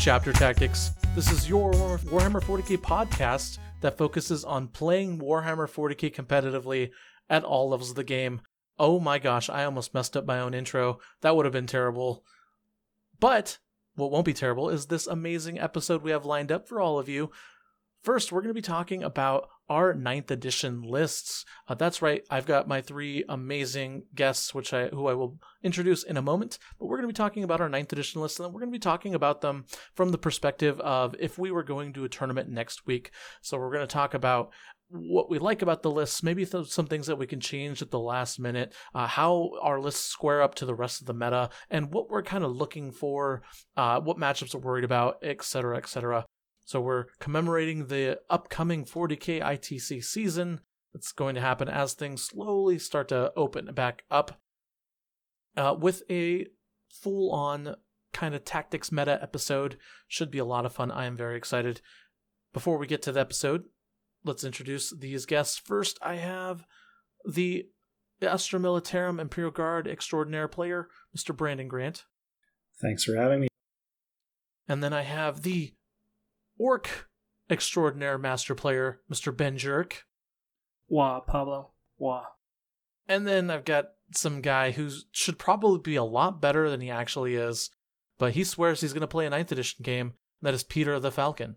Chapter Tactics. This is your Warhammer 40k podcast that focuses on playing Warhammer 40k competitively at all levels of the game. Oh my gosh, I almost messed up my own intro. That would have been terrible. But what won't be terrible is this amazing episode we have lined up for all of you. First, we're going to be talking about our ninth edition lists. Uh, that's right. I've got my three amazing guests, which I who I will introduce in a moment. But we're going to be talking about our ninth edition lists, and then we're going to be talking about them from the perspective of if we were going to a tournament next week. So we're going to talk about what we like about the lists, maybe th- some things that we can change at the last minute, uh, how our lists square up to the rest of the meta, and what we're kind of looking for, uh, what matchups we're worried about, etc., etc. So we're commemorating the upcoming 40k ITC season. It's going to happen as things slowly start to open back up, uh, with a full-on kind of tactics meta episode. Should be a lot of fun. I am very excited. Before we get to the episode, let's introduce these guests. First, I have the Astra Militarum Imperial Guard extraordinaire player, Mr. Brandon Grant. Thanks for having me. And then I have the Orc extraordinaire master player, Mr. Ben Jerk. Wah, Pablo. Wah. And then I've got some guy who should probably be a lot better than he actually is, but he swears he's going to play a 9th edition game. That is Peter the Falcon.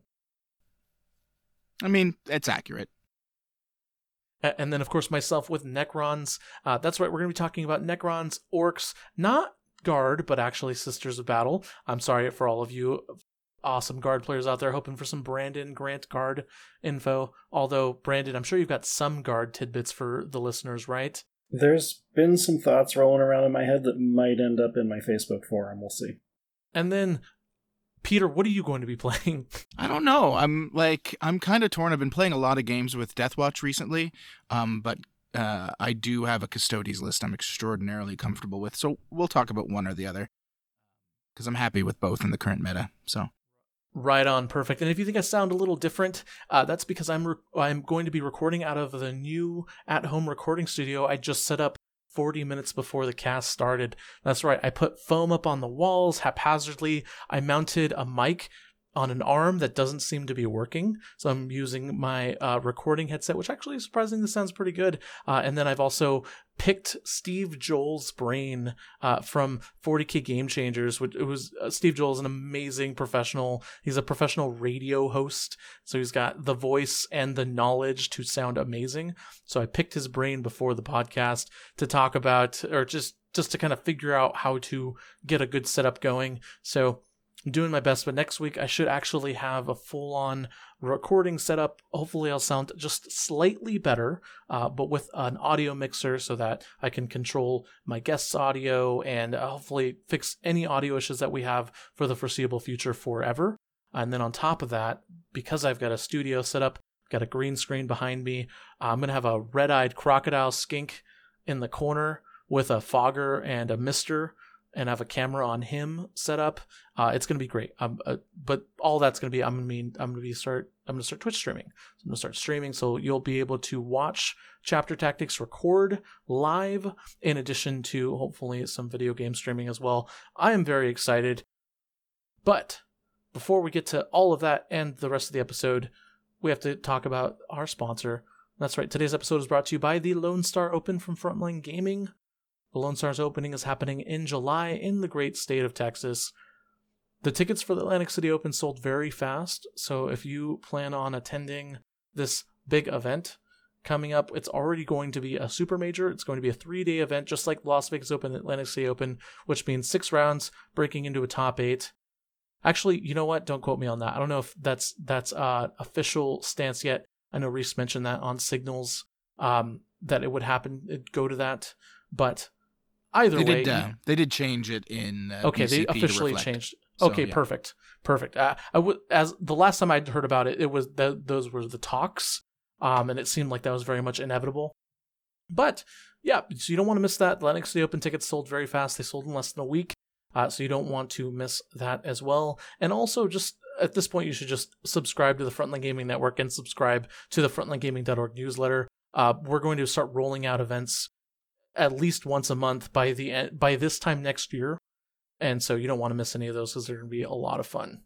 I mean, it's accurate. And then, of course, myself with Necrons. Uh, that's right, we're going to be talking about Necrons, Orcs, not Guard, but actually Sisters of Battle. I'm sorry for all of you awesome guard players out there hoping for some Brandon Grant guard info. Although, Brandon, I'm sure you've got some guard tidbits for the listeners, right? There's been some thoughts rolling around in my head that might end up in my Facebook forum. We'll see. And then, Peter, what are you going to be playing? I don't know. I'm like I'm kind of torn. I've been playing a lot of games with Deathwatch recently, um, but uh, I do have a Custodes list I'm extraordinarily comfortable with. So we'll talk about one or the other because I'm happy with both in the current meta. So Right on, perfect. And if you think I sound a little different, uh, that's because I'm re- I'm going to be recording out of the new at-home recording studio I just set up 40 minutes before the cast started. That's right. I put foam up on the walls haphazardly. I mounted a mic on an arm that doesn't seem to be working. So I'm using my uh, recording headset, which actually surprisingly sounds pretty good. Uh, and then I've also picked Steve Joel's brain uh, from 40k Game Changers. Which it was uh, Steve Joel is an amazing professional. He's a professional radio host, so he's got the voice and the knowledge to sound amazing. So I picked his brain before the podcast to talk about, or just just to kind of figure out how to get a good setup going. So Doing my best, but next week I should actually have a full on recording setup. Hopefully, I'll sound just slightly better, uh, but with an audio mixer so that I can control my guests' audio and uh, hopefully fix any audio issues that we have for the foreseeable future forever. And then on top of that, because I've got a studio set up, got a green screen behind me, I'm going to have a red eyed crocodile skink in the corner with a fogger and a mister and have a camera on him set up. Uh, it's gonna be great. Um, uh, but all that's gonna be I'm gonna be I'm gonna be start I'm gonna start Twitch streaming. So I'm gonna start streaming, so you'll be able to watch Chapter Tactics record live, in addition to hopefully some video game streaming as well. I am very excited. But before we get to all of that and the rest of the episode, we have to talk about our sponsor. That's right. Today's episode is brought to you by the Lone Star Open from Frontline Gaming. The Lone Stars opening is happening in July in the great state of Texas. The tickets for the Atlantic City Open sold very fast, so if you plan on attending this big event coming up, it's already going to be a super major. It's going to be a three day event, just like Las Vegas Open, Atlantic City Open, which means six rounds, breaking into a top eight. Actually, you know what? Don't quote me on that. I don't know if that's that's uh official stance yet. I know Reece mentioned that on signals um, that it would happen, it'd go to that, but either they way, did. Uh, they did change it in. Uh, okay, they BCP officially changed. So, okay, yeah. perfect, perfect. Uh, I w- as the last time I'd heard about it, it was th- those were the talks, um, and it seemed like that was very much inevitable. But yeah, so you don't want to miss that. Atlantic City Open tickets sold very fast; they sold in less than a week, uh, so you don't want to miss that as well. And also, just at this point, you should just subscribe to the Frontline Gaming Network and subscribe to the FrontlineGaming.org newsletter. Uh, we're going to start rolling out events at least once a month by the by this time next year And so you don't want to miss any of those because they're going to be a lot of fun.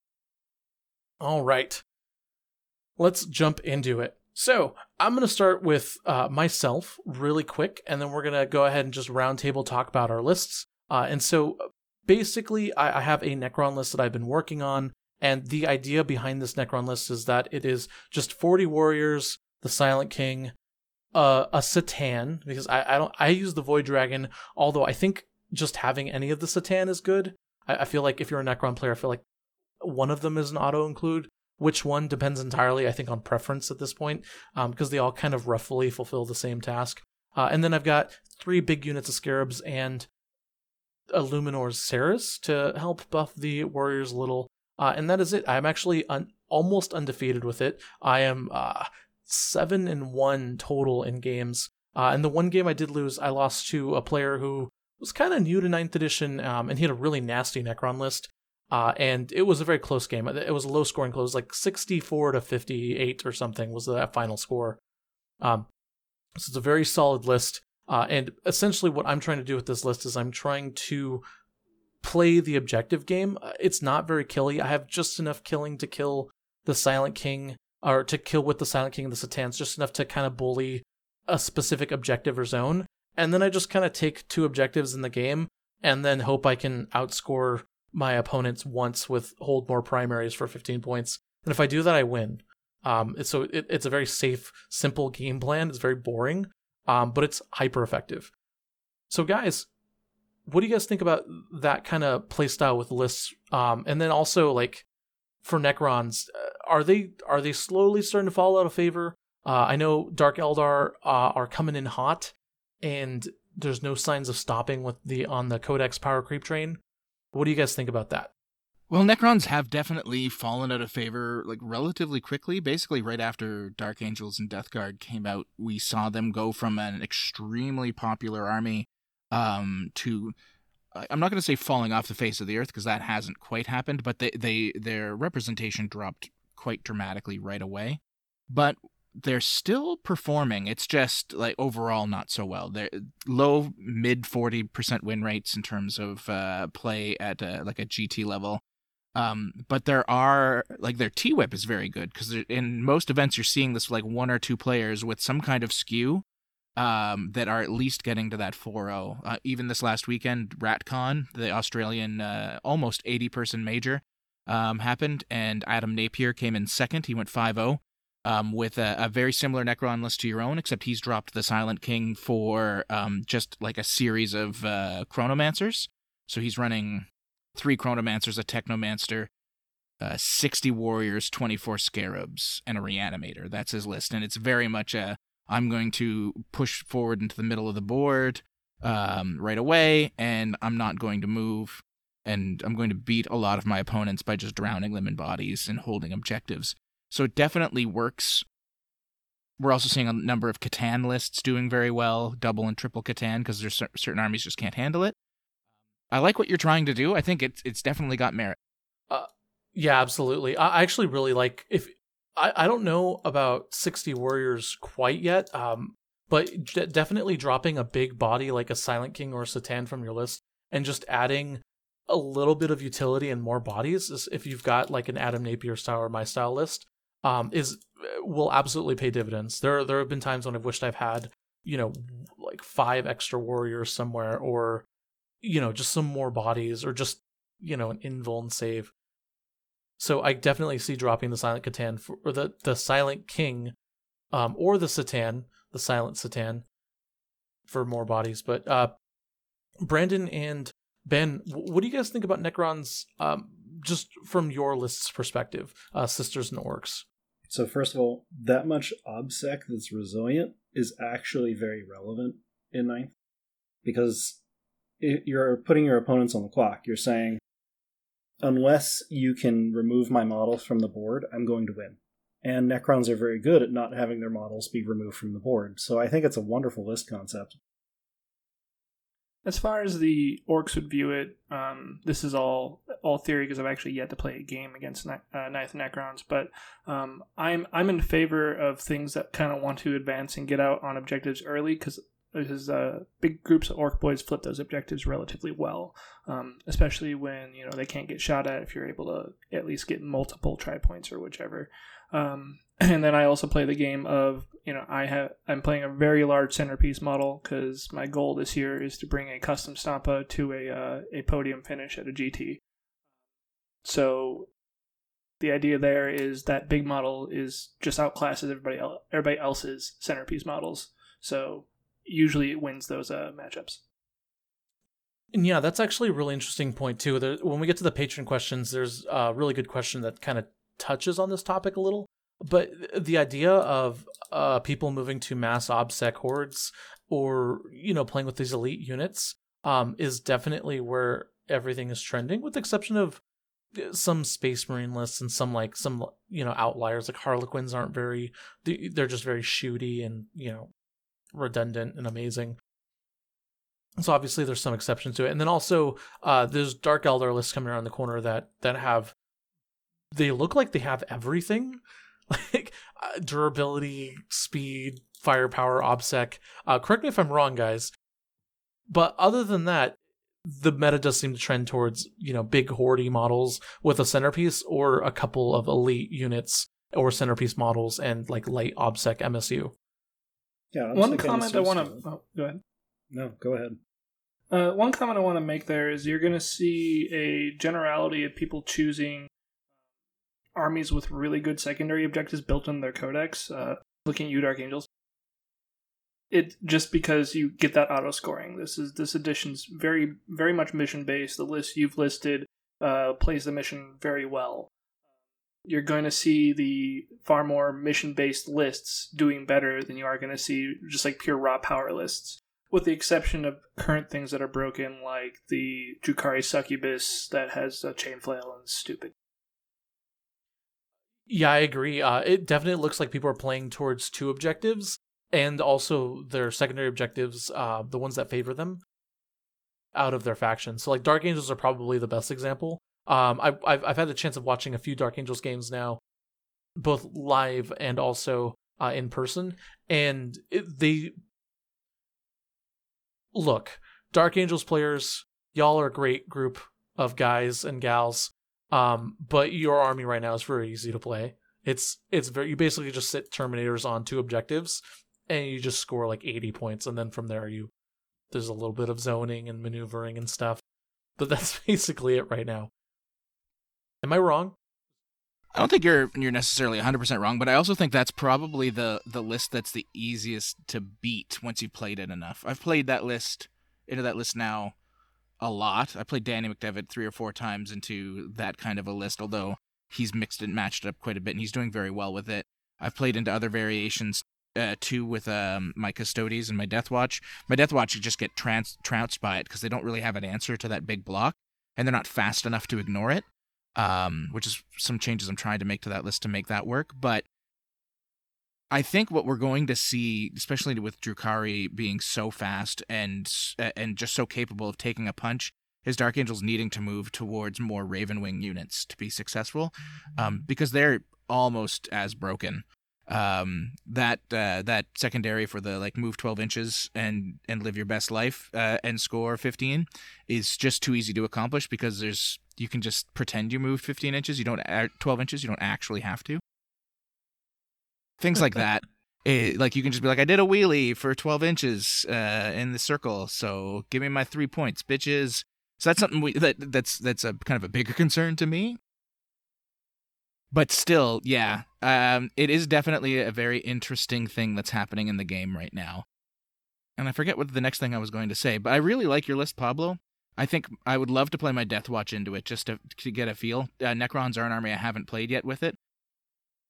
All right. Let's jump into it. So I'm going to start with uh, myself really quick, and then we're going to go ahead and just roundtable talk about our lists. Uh, and so basically, I, I have a Necron list that I've been working on. And the idea behind this Necron list is that it is just 40 warriors, the Silent King, uh, a C'tan because I, I don't I use the Void Dragon, although I think just having any of the C'tan is good. I, I feel like if you're a Necron player, I feel like one of them is an auto include. Which one depends entirely, I think, on preference at this point, um, because they all kind of roughly fulfill the same task. Uh, and then I've got three big units of Scarabs and Illuminor Szeras to help buff the warriors a little. Uh, and that is it. I'm actually un- almost undefeated with it. I am uh, seven and one total in games. Uh, and the one game I did lose, I lost to a player who was kind of new to ninth edition, um, and he had a really nasty Necron list. Uh, and it was a very close game. It was a low scoring close, like 64 to 58 or something was that final score. Um, so it's a very solid list. Uh, and essentially, what I'm trying to do with this list is I'm trying to play the objective game. Uh, it's not very killy. I have just enough killing to kill the Silent King, or to kill with the Silent King and the C'tans, just enough to kind of bully a specific objective or zone. And then I just kind of take two objectives in the game and then hope I can outscore my opponents once with hold more primaries for 15 points. And if I do that, I win. Um, so it, it's a very safe, simple game plan. It's very boring, um, but it's hyper effective. So, guys, what do you guys think about that kind of playstyle with lists? Um, and then also like for Necrons, uh, are they are they slowly starting to fall out of favor? Uh, I know Dark Eldar uh, are coming in hot, and there's no signs of stopping with the on the Codex power creep train. What do you guys think about that? Well, Necrons have definitely fallen out of favor like relatively quickly. Basically, right after Dark Angels and Death Guard came out, we saw them go from an extremely popular army um, to I'm not going to say falling off the face of the earth because that hasn't quite happened, but they, they their representation dropped quite dramatically right away. But they're still performing. It's just like overall not so well. They're low mid 40% win rates in terms of uh, play at a, like a GT level. Um, but there are like their T whip is very good because in most events you're seeing this like one or two players with some kind of skew um, that are at least getting to that 4-0. Uh, even this last weekend, RatCon, the Australian uh, almost 80 person major, um, happened, and Adam Napier came in second. He went 5-0 um, with a, a, very similar Necron list to your own, except he's dropped the Silent King for um, just like a series of uh, Chronomancers. So he's running three Chronomancers, a Technomancer, uh, 60 Warriors, 24 Scarabs, and a Reanimator. That's his list, and it's very much a I'm going to push forward into the middle of the board um, right away, and I'm not going to move. And I'm going to beat a lot of my opponents by just drowning them in bodies and holding objectives. So it definitely works. We're also seeing a number of C'tan lists doing very well, double and triple C'tan, because there's certain armies just can't handle it. I like what you're trying to do. I think it's it's definitely got merit. Uh, yeah, absolutely. I actually really like if I, I don't know about 60 warriors quite yet, um, but d- definitely dropping a big body like a Silent King or a C'tan from your list and just adding a little bit of utility and more bodies if you've got like an Adam Napier style or my style list um, is will absolutely pay dividends. There there have been times when I've wished I've had you know like five extra warriors somewhere or you know just some more bodies or just you know an invuln save so I definitely see dropping the Silent C'tan for, or the the Silent King, um, or the C'tan, the Silent C'tan, for more bodies. But uh, Brandon and Ben, what do you guys think about Necrons? Um, just from your list's perspective, uh, Sisters and Orcs. So first of all, that much obsec that's resilient is actually very relevant in ninth because you're putting your opponents on the clock. You're saying unless you can remove my models from the board, I'm going to win. And Necrons are very good at not having their models be removed from the board. So I think it's a wonderful list concept. As far as the orcs would view it, um, this is all all theory because I've actually yet to play a game against ne- uh, Ninth Necrons. But um, I'm I'm in favor of things that kind of want to advance and get out on objectives early because because uh, big groups of orc boys flip those objectives relatively well, um, especially when you know they can't get shot at. If you're able to at least get multiple try points or whichever. Um, and then I also play the game of you know I have I'm playing a very large centerpiece model because my goal this year is to bring a custom Stompa to a uh, a podium finish at a GT. So the idea there is that big model is just outclasses everybody else, everybody else's centerpiece models. So usually it wins those uh, matchups. And yeah, that's actually a really interesting point too. There, when we get to the patron questions, there's a really good question that kind of touches on this topic a little. But the idea of uh, people moving to mass obsec hordes or you know playing with these elite units um, is definitely where everything is trending, with the exception of uh, some space marine lists and some like some you know outliers like harlequins aren't very they're just very shooty and you know redundant and amazing so obviously there's some exceptions to it and then also uh there's dark eldar lists coming around the corner that that have they look like they have everything like uh, durability speed firepower obsec uh correct me if i'm wrong guys but other than that the meta does seem to trend towards you know big hordy models with a centerpiece or a couple of elite units or centerpiece models and like light obsec msu Yeah. One like comment I want to oh, go ahead. No, go ahead. Uh, one comment I want to make there is you're going to see a generality of people choosing armies with really good secondary objectives built in their codex. Uh, looking at you, Dark Angels. It just because you get that auto scoring. This is this edition's very very much mission based. The list you've listed uh, plays the mission very well. You're going to see the far more mission based lists doing better than you are going to see just like pure raw power lists with the exception of current things that are broken, like the Drukari succubus that has a chain flail and is stupid. Yeah, I agree. Uh, it definitely looks like people are playing towards two objectives, and also their secondary objectives, uh, the ones that favor them, out of their faction. So, like Dark Angels are probably the best example. Um, I've I've, I've had the chance of watching a few Dark Angels games now, both live and also uh, in person, and it, they look Dark Angels players. Y'all are a great group of guys and gals. Um, but your army right now is very easy to play. It's it's very you basically just sit Terminators on two objectives and you just score like 80 points and then from there you there's a little bit of zoning and maneuvering and stuff. But that's basically it right now. Am I wrong? I don't think you're you're necessarily 100% wrong, but I also think that's probably the the list that's the easiest to beat once you've played it enough. I've played that list into that list now a lot. I played Danny McDevitt three or four times into that kind of a list, although he's mixed and matched up quite a bit, and he's doing very well with it. I've played into other variations uh, too with um, my Custodes and my Death Watch. My Death Watch, you just get trans- trounced by it because they don't really have an answer to that big block, and they're not fast enough to ignore it. Um, which is some changes I'm trying to make to that list to make that work. But I think what we're going to see, especially with Drukari being so fast and and just so capable of taking a punch, is Dark Angels needing to move towards more Ravenwing units to be successful, um, because they're almost as broken. Um, that uh, that secondary for the like move 12 inches and and live your best life uh, and score 15 is just too easy to accomplish because there's you can just pretend you moved 15 inches. You don't 12 inches. You don't actually have to. Things like that. It, like you can just be like, I did a wheelie for 12 inches uh, in the circle, so give me my three points, bitches. So that's something we that that's that's a kind of a bigger concern to me. But still, yeah, um, it is definitely a very interesting thing that's happening in the game right now. And I forget what the next thing I was going to say, but I really like your list, Pablo. I think I would love to play my Death Watch into it just to, to get a feel. Uh, Necrons are an army I haven't played yet with it,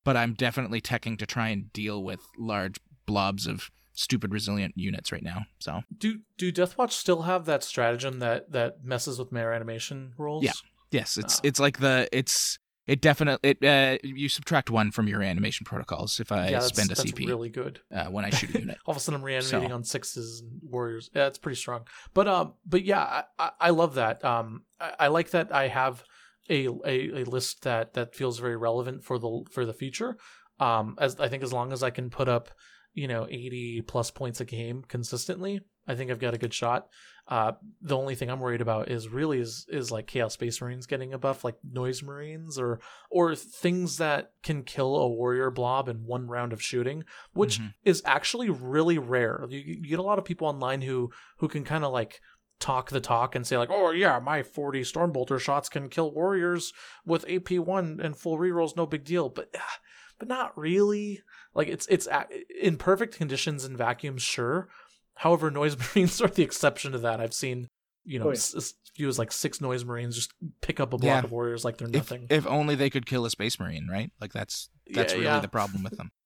but I'm definitely teching to try and deal with large blobs of stupid resilient units right now. So Do do Deathwatch still have that stratagem that that messes with reanimation rules? Yeah. yes, it's Ah. it's like the it's it definitely it uh, you subtract one from your animation protocols if I yeah, spend a that's CP really good. uh, when I shoot a unit. All of a sudden, I'm reanimating So- on sixes and warriors. Yeah, it's pretty strong. But um, but yeah, I, I, I love that. Um, I, I like that I have a, a a list that that feels very relevant for the for the future. Um, as I think as long as I can put up, you know 80 plus points a game consistently, I think I've got a good shot. Uh, the only thing I'm worried about is really is is like Chaos Space Marines getting a buff, like Noise Marines, or or things that can kill a warrior blob in one round of shooting, which Mhm. is actually really rare. You, you get a lot of people online who who can kind of like talk the talk and say like, oh yeah, my 40 Stormbolter shots can kill warriors with AP one and full rerolls, no big deal. But ah, but not really. Like it's it's a- in perfect conditions in vacuums, sure. However, noise marines are the exception to that. I've seen you know Oh, yeah. s- as few as like six noise marines just pick up a block Yeah. of warriors like they're If, nothing. if only they could kill a space marine, right? Like that's that's Yeah, really yeah. the problem with them.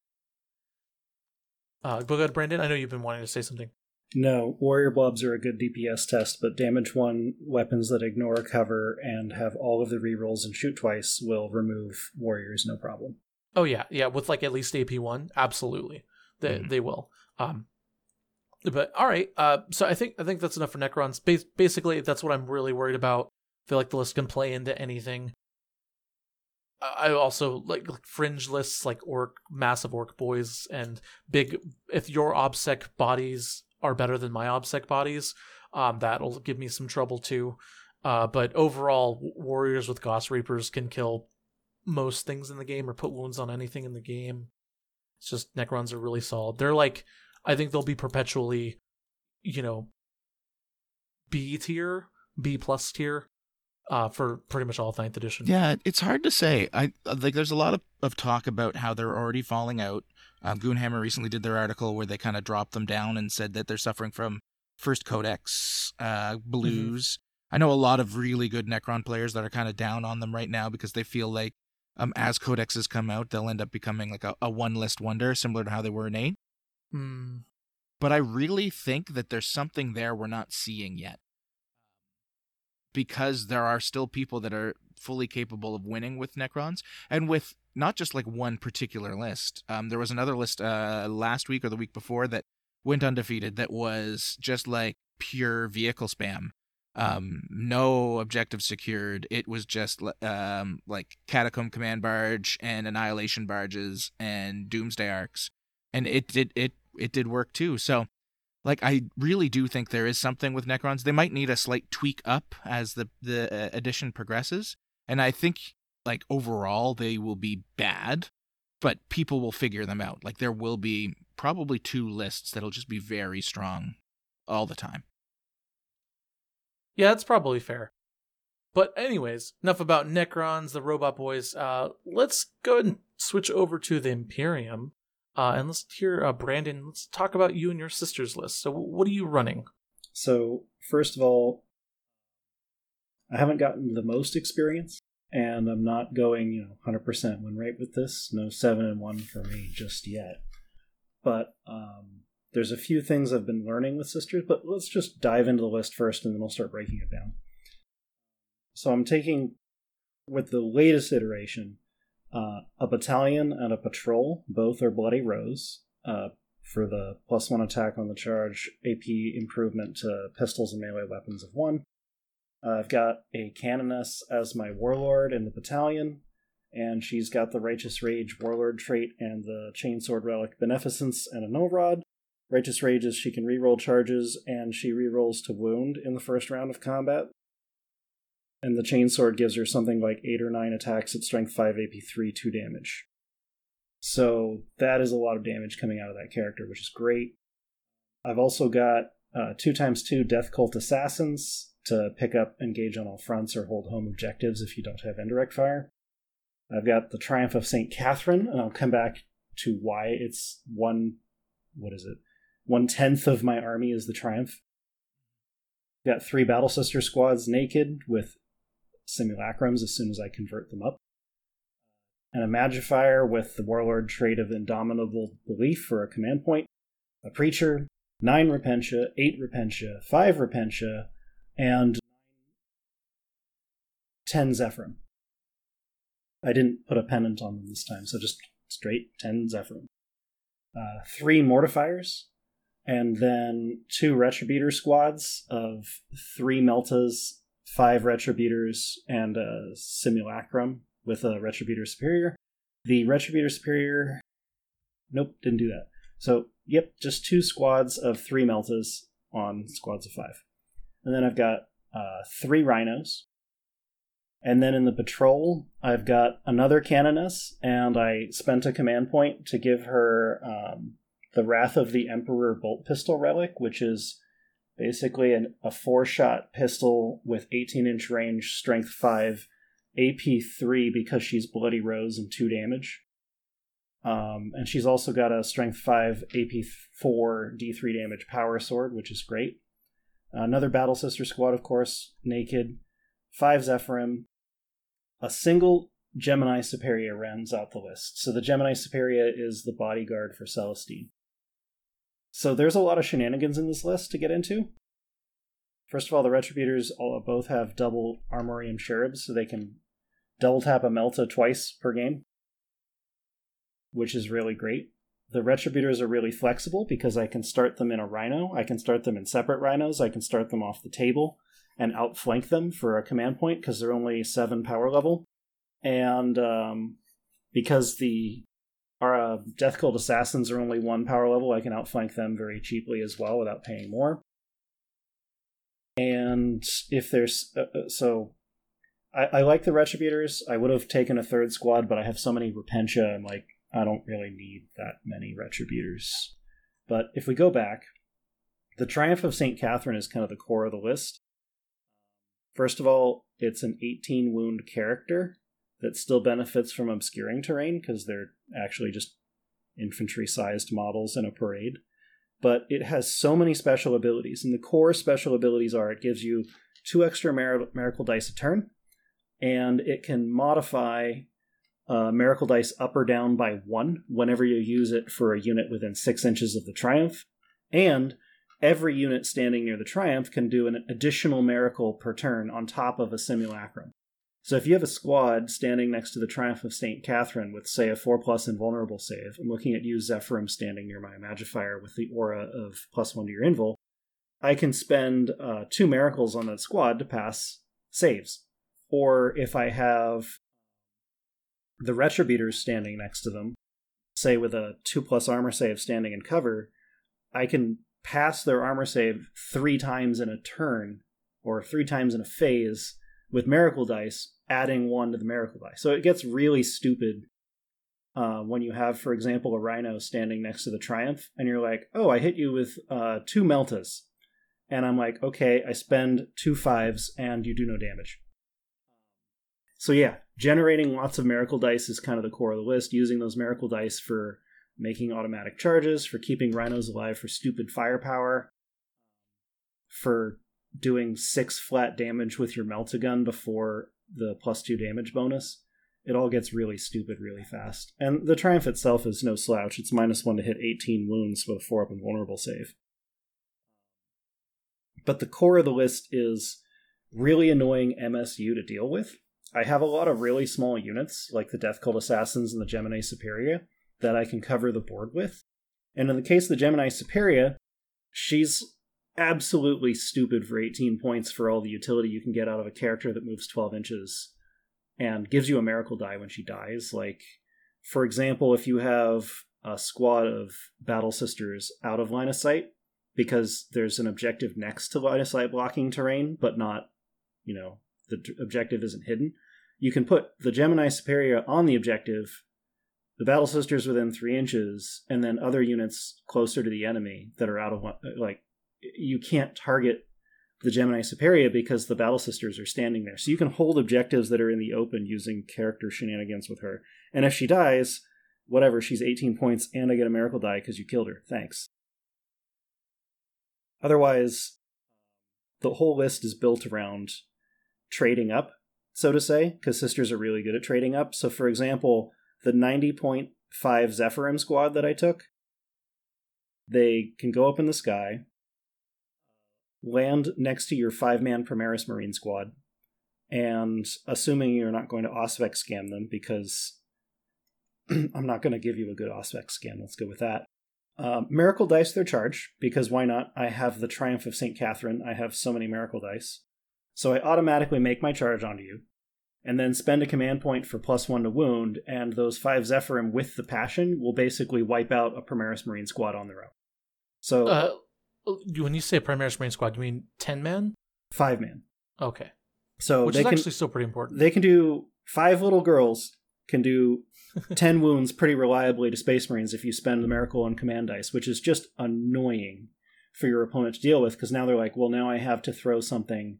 Uh, but go ahead, Brandon. I know you've been wanting to say something. No, warrior blobs are a good DPS test, but damage one weapons that ignore cover and have all of the rerolls and shoot twice will remove warriors no problem. Oh yeah, yeah, with like at least AP one, absolutely, they Mhm. they will. Um, but all right, uh, so I think I think that's enough for Necrons. Bas- basically, that's what I'm really worried about. I feel like the list can play into anything. I I also like, like fringe lists like orc, massive orc boys, and big. If your obsec bodies are better than my obsec bodies, um, that'll give me some trouble too. Uh, but overall, warriors with Gauss Reapers can kill most things in the game or put wounds on anything in the game. It's just Necrons are really solid. They're like, I think they'll be perpetually, you know, B tier, B plus tier, uh, for pretty much all ninth edition. Yeah, it's hard to say. I like. There's a lot of, of talk about how they're already falling out. Um, Goonhammer recently did their article where they kind of dropped them down and said that they're suffering from first codex uh, blues. I know a lot of really good Necron players that are kind of down on them right now because they feel like um, as codexes come out, they'll end up becoming like a, a one list wonder, similar to how they were in eight. Hmm. But I really think that there's something there we're not seeing yet. Because there are still people that are fully capable of winning with Necrons and with not just like one particular list. Um, there was another list uh, last week or the week before that went undefeated that was just like pure vehicle spam. Um, no objective secured. It was just um, like Catacomb Command Barge and Annihilation Barges and Doomsday Arks. And it did it it did work too. So like I really do think there is something with Necrons. They might need a slight tweak up as the the uh, edition progresses, and I think like overall they will be bad, but people will figure them out. Like there will be probably two lists that'll just be very strong all the time. Yeah, that's probably fair. But anyways, enough about Necrons, the robot boys. Uh, let's go and switch over to the Imperium. Uh, and let's hear uh, Brandon. Let's talk about you and your sister's list. So, what are you running? So, first of all, I haven't gotten the most experience, and I'm not going, you know, 100% win rate with this. No 7 and 1 for me just yet. But um, there's a few things I've been learning with Sisters, but let's just dive into the list first and then we'll start breaking it down. So, I'm taking, with the latest iteration, uh, a battalion and a patrol. Both are Bloody Rose. Uh, for the plus one attack on the charge, AP improvement to pistols and melee weapons of one. Uh, I've got a canoness as my warlord in the battalion, and she's got the Righteous Rage warlord trait and the chainsword relic Beneficence and a null rod. Righteous Rage is she can reroll charges and she rerolls to wound in the first round of combat. And the chainsword gives her something like 8 or 9 attacks at strength 5 AP3, 2 damage. So that is a lot of damage coming out of that character, which is great. I've also got uh, 2 times 2 Death Cult Assassins to pick up, engage on all fronts, or hold home objectives if you don't have indirect fire. I've got the Triumph of St. Catherine, and I'll come back to why it's one. What is it? One tenth of my army is the Triumph. Got three Battle Sister squads naked with simulacrums as soon as I convert them up. And a Imagifier with the Warlord trait of Indomitable Belief for a command point. A Preacher, 9 Repentia, 8 Repentia, 5 Repentia, and 10 Zephyrim. I didn't put a pennant on them this time, so just straight 10 Zephyrim. Uh, three Mortifiers, and then two Retributor squads of three Meltas, five Retributors, and a Simulacrum with a Retributor Superior. The Retributor Superior. Nope, didn't do that. So Yep, just two squads of three Meltas on squads of five. And then I've got uh, three Rhinos. And then in the patrol, I've got another Canoness, and I spent a command point to give her um, the Wrath of the Emperor bolt pistol relic, which is basically an, a four shot pistol with 18 inch range, strength 5, AP 3 because she's Bloody Rose and 2 damage. Um, and she's also got a strength 5, AP 4, D3 damage power sword, which is great. Another Battle Sister squad, of course, naked. 5 Zephyrim. A single Gemini Superia rounds out the list. So the Gemini Superia is the bodyguard for Celestine. So there's a lot of shenanigans in this list to get into. First of all, the Retributors all both have double Armorium Cherubs, so they can double tap a Melta twice per game, which is really great. The Retributors are really flexible because I can start them in a Rhino, I can start them in separate Rhinos, I can start them off the table and outflank them for a command point because they're only 7 power level. And um, because the our uh, Death Cult Assassins are only one power level. I can outflank them very cheaply as well without paying more. And if there's uh, uh so, I, I like the Retributors. I would have taken a third squad, but I have so many Repentia, and like I don't really need that many Retributors. But if we go back, the Triumph of St. Catherine is kind of the core of the list. First of all, it's an 18 wound character, that still benefits from obscuring terrain because they're actually just infantry sized models in a parade. But it has so many special abilities, and the core special abilities are it gives you two extra mir- miracle dice a turn, and it can modify uh, miracle dice up or down by one whenever you use it for a unit within six inches of the triumph, and every unit standing near the triumph can do an additional miracle per turn on top of a simulacrum. So if you have a squad standing next to the Triumph of St. Catherine with, say, a 4 plus invulnerable save, I'm looking at you, Zephyrim, standing near my Imagifier with the aura of plus 1 to your invul, I can spend uh, two miracles on that squad to pass saves. Or if I have the Retributors standing next to them, say with a 2 plus armor save standing in cover, I can pass their armor save three times in a turn or three times in a phase with miracle dice adding one to the miracle dice. So it gets really stupid uh, when you have, for example, a rhino standing next to the triumph, and you're like, "Oh, I hit you with uh, two meltas," and I'm like, "Okay, I spend two fives, and you do no damage." So yeah, generating lots of miracle dice is kind of the core of the list. Using those miracle dice for making automatic charges, for keeping rhinos alive, for stupid firepower, for doing six flat damage with your meltagun before the plus two damage bonus, it all gets really stupid really fast. And the Triumph itself is no slouch. It's minus one to hit 18 wounds with a four up invulnerable save. But the core of the list is really annoying MSU to deal with. I have a lot of really small units, like the Death Cult Assassins and the Gemini Superia, that I can cover the board with. And in the case of the Gemini Superia, she's absolutely stupid for 18 points for all the utility you can get out of a character that moves 12 inches and gives you a miracle die when she dies. Like, for example, if you have a squad of battle sisters out of line of sight because there's an objective next to line of sight blocking terrain, but not, you know, the objective isn't hidden, you can put the Gemini Superia on the objective, the battle sisters within three inches, and then other units closer to the enemy that are out of like you can't target the Gemini Superia because the Battle Sisters are standing there. So you can hold objectives that are in the open using character shenanigans with her. And if she dies, whatever, she's 18 points and I get a miracle die because you killed her. Thanks. Otherwise, the whole list is built around trading up, so to say, because sisters are really good at trading up. So, for example, the 90.5 Zephyrim squad that I took, they can go up in the sky, land next to your five man Primaris Marine squad, and assuming you're not going to Auspex scan them, because I'm not going to give you a good Auspex scan, let's go with that. Uh, miracle dice their charge, because why not? I have the Triumph of St. Catherine, I have so many miracle dice. So I automatically make my charge onto you. and then spend a command point for plus one to wound, and those five Zephyrim with the passion will basically wipe out a Primaris Marine squad on their own. So Uh, Oh, when you say Primaris Marine Squad, you mean ten man? five man. Okay, So which they is can actually still pretty important. they can do five little girls can do 10 wounds pretty reliably to space marines if you spend the miracle on command dice which is just annoying for your opponent to deal with because now they're like well now i have to throw something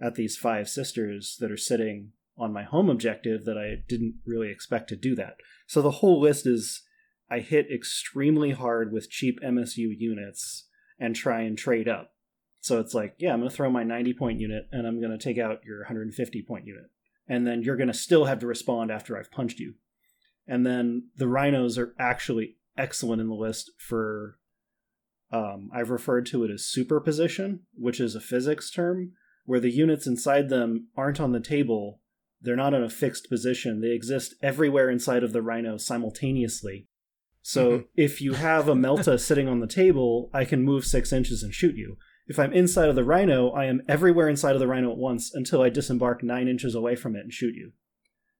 at these five sisters that are sitting on my home objective that i didn't really expect to do that so the whole list is i hit extremely hard with cheap msu units and try and trade up so it's like yeah i'm going to throw my 90 point unit and i'm going to take out your 150 point unit and then you're going to still have to respond after I've punched you. And then the rhinos are actually excellent in the list for. Um, I've referred to it as superposition, which is a physics term where the units inside them aren't on the table. They're not in a fixed position. They exist everywhere inside of the rhino simultaneously. So Mhm. if you have a Melta sitting on the table, I can move six inches and shoot you. If I'm inside of the rhino, I am everywhere inside of the rhino at once until I disembark nine inches away from it and shoot you.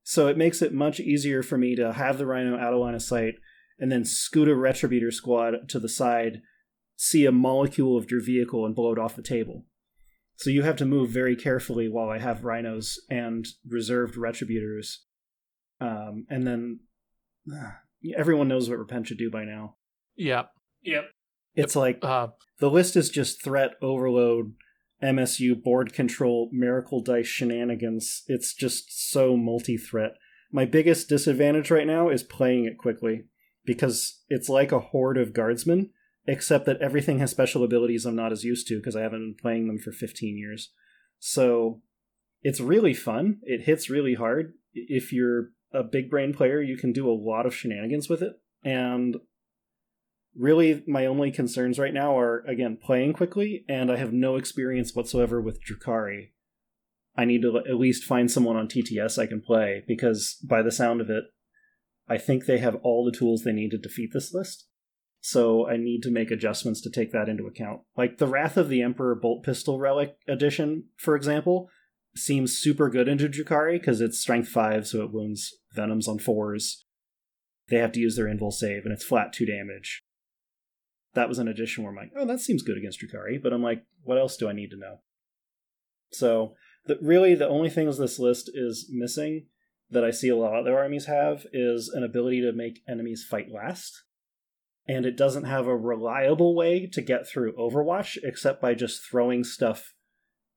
So it makes it much easier for me to have the rhino out of line of sight and then scoot a retributor squad to the side, see a molecule of your vehicle, and blow it off the table. So you have to move very carefully while I have rhinos and reserved retributors. Um, and then everyone knows what Repent should do by now. yeah, Yep. It's like uh, the list is just threat overload, MSU board control, miracle dice shenanigans. It's just so multi threat. My biggest disadvantage right now is playing it quickly because it's like a horde of guardsmen, except that everything has special abilities I'm not as used to because I haven't been playing them for 15 years. So it's really fun. It hits really hard. If you're a big brain player, you can do a lot of shenanigans with it. And really my only concerns right now are again playing quickly and i have no experience whatsoever with Drukari. i need to at least find someone on tts i can play because by the sound of it i think they have all the tools they need to defeat this list so i need to make adjustments to take that into account like the wrath of the emperor bolt pistol relic edition for example seems super good into Drukari because it's strength 5 so it wounds venoms on 4s they have to use their invul save and it's flat 2 damage that was an addition where I'm like, oh, that seems good against Drukari, but I'm like, what else do I need to know? So, the, really, the only things this list is missing that I see a lot of other armies have is an ability to make enemies fight last. And it doesn't have a reliable way to get through Overwatch except by just throwing stuff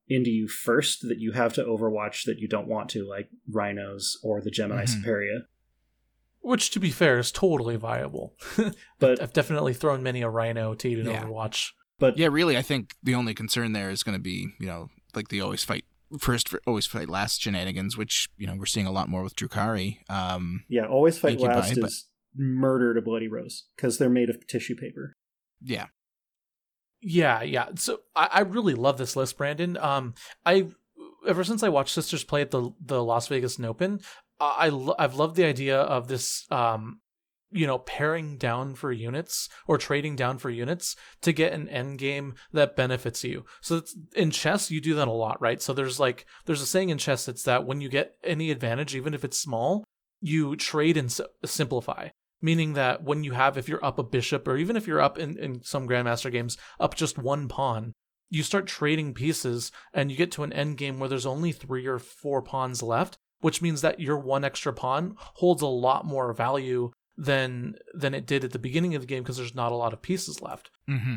into you first that you have to Overwatch that you don't want to, like Rhinos or the Gemini Mhm. Superia. which to be fair is totally viable. But I've definitely thrown many a rhino to eat an Yeah. Overwatch. but Yeah, really, I think the only concern there is going to be, you know, like the always fight first, always fight last shenanigans, which you know we're seeing a lot more with Drukari. Um, yeah, always fight Thank you, last but- is murder to Bloody Rose because they're made of tissue paper. yeah, Yeah, yeah. So I, I really love this list, Brandon. Um, I ever since I watched Sisters play at the the Las Vegas Open, I, I've loved the idea of this. Um, you know, paring down for units or trading down for units to get an end game that benefits you. So it's, in chess, you do that a lot, right? So there's like there's a saying in chess that's that when you get any advantage, even if it's small, you trade and simplify. Meaning that when you have, if you're up a bishop, or even if you're up in, in some Grandmaster games, up just one pawn, you start trading pieces and you get to an end game where there's only three or four pawns left, which means that your one extra pawn holds a lot more value than than it did at the beginning of the game because there's not a lot of pieces left. hmm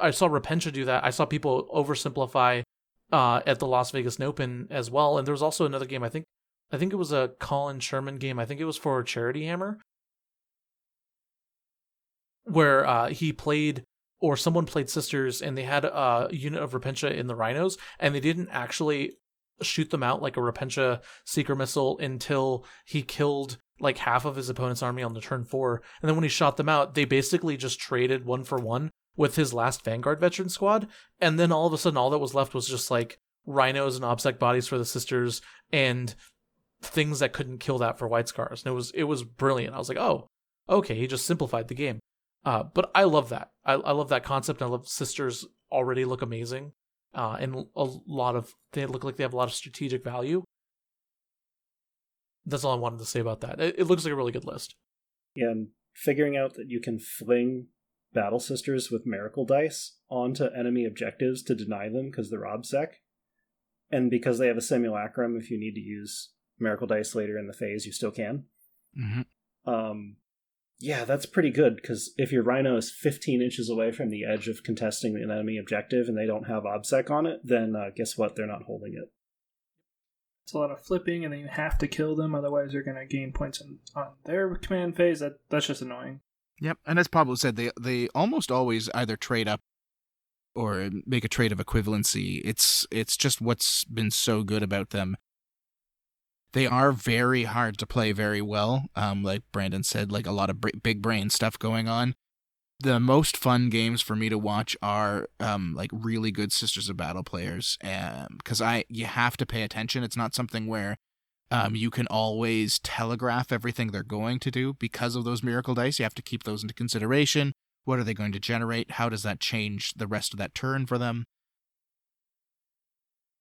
I saw Repentia do that. I saw people oversimplify uh, at the Las Vegas Open as well. And there was also another game. I think I think it was a Colin Sherman game. I think it was for Charity Hammer, where uh, he played or someone played Sisters and they had a unit of Repentia in the Rhinos and they didn't actually shoot them out like a Repentia Seeker missile until he killed like half of his opponent's army on the turn four. And then when he shot them out, they basically just traded one for one with his last Vanguard veteran squad. And then all of a sudden, all that was left was just like rhinos and obsec bodies for the sisters and things that couldn't kill that for white scars. And it was it was brilliant. I was like, oh, okay, he just simplified the game. Uh, but I love that. I, I love that concept. I love sisters already look amazing. Uh, and a lot of they look like they have a lot of strategic value. That's all I wanted to say about that. It, it looks like a really good list. And figuring out that you can fling battle sisters with miracle dice onto enemy objectives to deny them because they're obsec, and because they have a simulacrum, if you need to use miracle dice later in the phase, you still can. Mm-hmm. Um, yeah, that's pretty good because if your rhino is 15 inches away from the edge of contesting an enemy objective and they don't have obsec on it, then uh, guess what? They're not holding it. It's a lot of flipping, and then you have to kill them, otherwise they're going to gain points on, on their command phase. That that's just annoying. Yep, and as Pablo said, they they almost always either trade up or make a trade of equivalency. It's it's just what's been so good about them. They are very hard to play very well. Um, like Brandon said, like a lot of br- big brain stuff going on. The most fun games for me to watch are um like really good Sisters of Battle players, because I you have to pay attention. It's not something where um, you can always telegraph everything they're going to do because of those miracle dice. You have to keep those into consideration. What are they going to generate? How does that change the rest of that turn for them?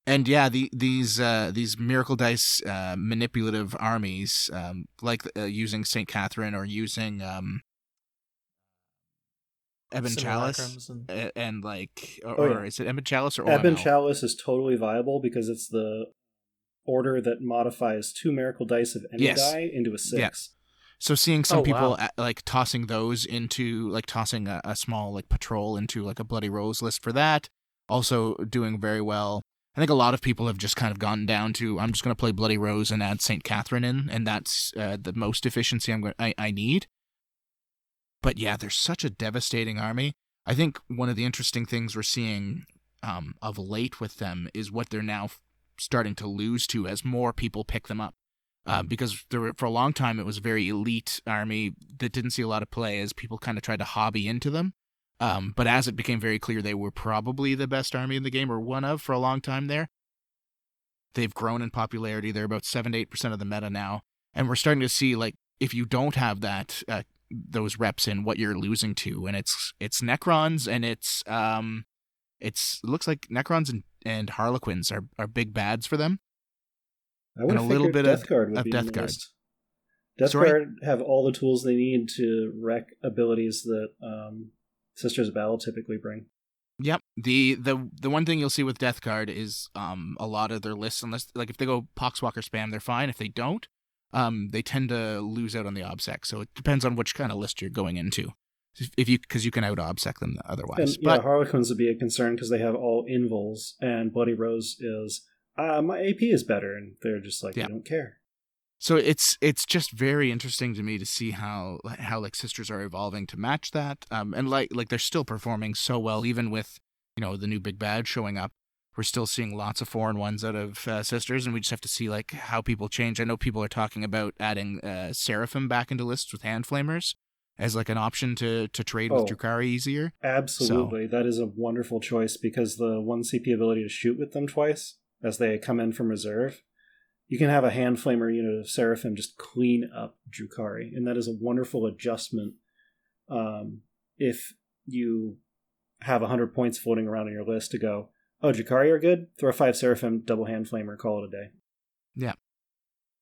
And yeah, the, these uh, these miracle dice uh, manipulative armies, um, like uh, using Saint Catherine or using um, Ebon Chalice, and- and, and like, or, Oh, yeah. or is it Ebon Chalice or Ebon OML? Chalice is totally viable because it's the order that modifies two miracle dice of any Yes. die into a six. Yeah. So seeing some Oh, people wow. like tossing those into like tossing a, a small like patrol into like a bloody rose list for that, also doing very well. I think a lot of people have just kind of gone down to I'm just going to play bloody rose and add Saint Catherine in, and that's uh, the most efficiency I'm going I, I need. But yeah, there's such a devastating army. I think one of the interesting things we're seeing um, of late with them is what they're now starting to lose to as more people pick them up uh, because there were, for a long time it was a very elite army that didn't see a lot of play as people kind of tried to hobby into them. Um, but as it became very clear they were probably the best army in the game or one of for a long time there, they've grown in popularity. They're about seven to eight percent of the meta now, and we're starting to see like if you don't have that uh, those reps in, what you're losing to, and it's it's Necrons and it's um it's it looks like Necrons and, and Harlequins are, are big bads for them. I would And a little bit of- Death Guard would of be Death Guard. list. Death Sorry? Guard have all the tools they need to wreck abilities that um, Sisters of Battle typically bring. Yep. The the the one thing you'll see with Death Guard is um a lot of their lists unless like if they go Poxwalker spam they're fine. If they don't, um they tend to lose out on the obsec. So it depends on which kind of list you're going into. If- you because you can out obsec them otherwise. And yeah, but Harlequins would be a concern because they have all invuls, and Bloody Rose is uh, my AP is better, and they're just like Yeah. they don't care. So it's it's just very interesting to me to see how how like sisters are evolving to match that. Um and like like they're still performing so well even with you know the new big bad showing up. We're still seeing lots of foreign ones out of uh, sisters, and we just have to see like how people change. I know people are talking about adding uh, Seraphim back into lists with hand flamers as like an option to to trade with Oh. Drukari easier. Absolutely, that is a wonderful choice because the one CP ability to shoot with them twice as they come in from reserve, you can have a hand flamer unit of Seraphim just clean up Drukari, and that is a wonderful adjustment. Um, if you have hundred points floating around on your list to go, oh Drukari are good, throw five Seraphim, double hand flamer, call it a day. Yeah,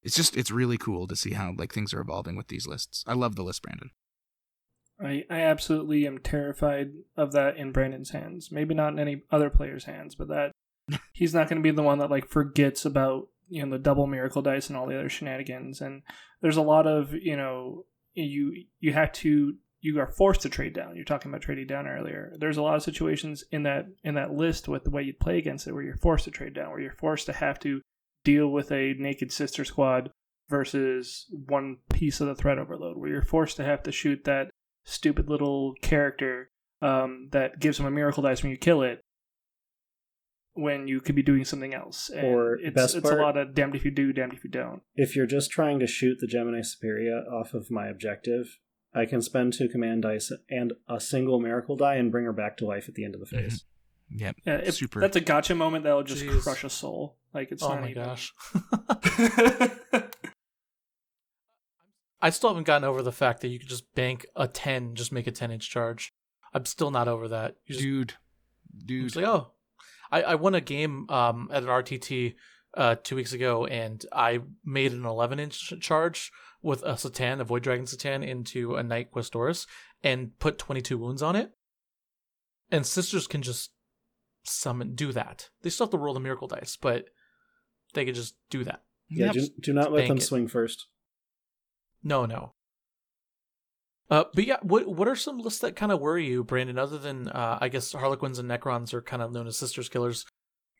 it's just it's really cool to see how like things are evolving with these lists. I love the list, Brandon. I, I absolutely am terrified of that in Brandon's hands. Maybe not in any other player's hands, but that he's not going to be the one that like forgets about you know the double miracle dice and all the other shenanigans. And there's a lot of you know you you have to you are forced to trade down. You're talking about trading down earlier. There's a lot of situations in that in that list with the way you play against it where you're forced to trade down, where you're forced to have to deal with a naked sister squad versus one piece of the threat overload, where you're forced to have to shoot that stupid little character um, that gives him a miracle dice when you kill it when you could be doing something else. And Or it's, best it's part- a lot of damned if you do, damned if you don't. If you're just trying to shoot the Gemini Superia off of my objective, I can spend two command dice and a single miracle die and bring her back to life at the end of the mm-hmm. phase. Yep. Yeah, if Super. That's a gotcha moment that'll just Jeez. crush a soul. Like it's oh not my even. gosh. I still haven't gotten over the fact that you could just bank a 10, just make a 10 inch charge. I'm still not over that. Just, dude, I'm dude. just like, oh. I, I won a game um, at an RTT uh, two weeks ago, and I made an 11 inch charge with a C'tan, a Void Dragon C'tan, into a Knight Questoris, and put 22 wounds on it. And sisters can just summon, do that. They still have to roll the miracle dice, but they can just do that. Yeah, Yep. do, do not let them it. swing first. No, no. Uh, but yeah, what what are some lists that kind of worry you, Brandon? Other than uh, I guess Harlequins and Necrons are kind of known as sisters killers.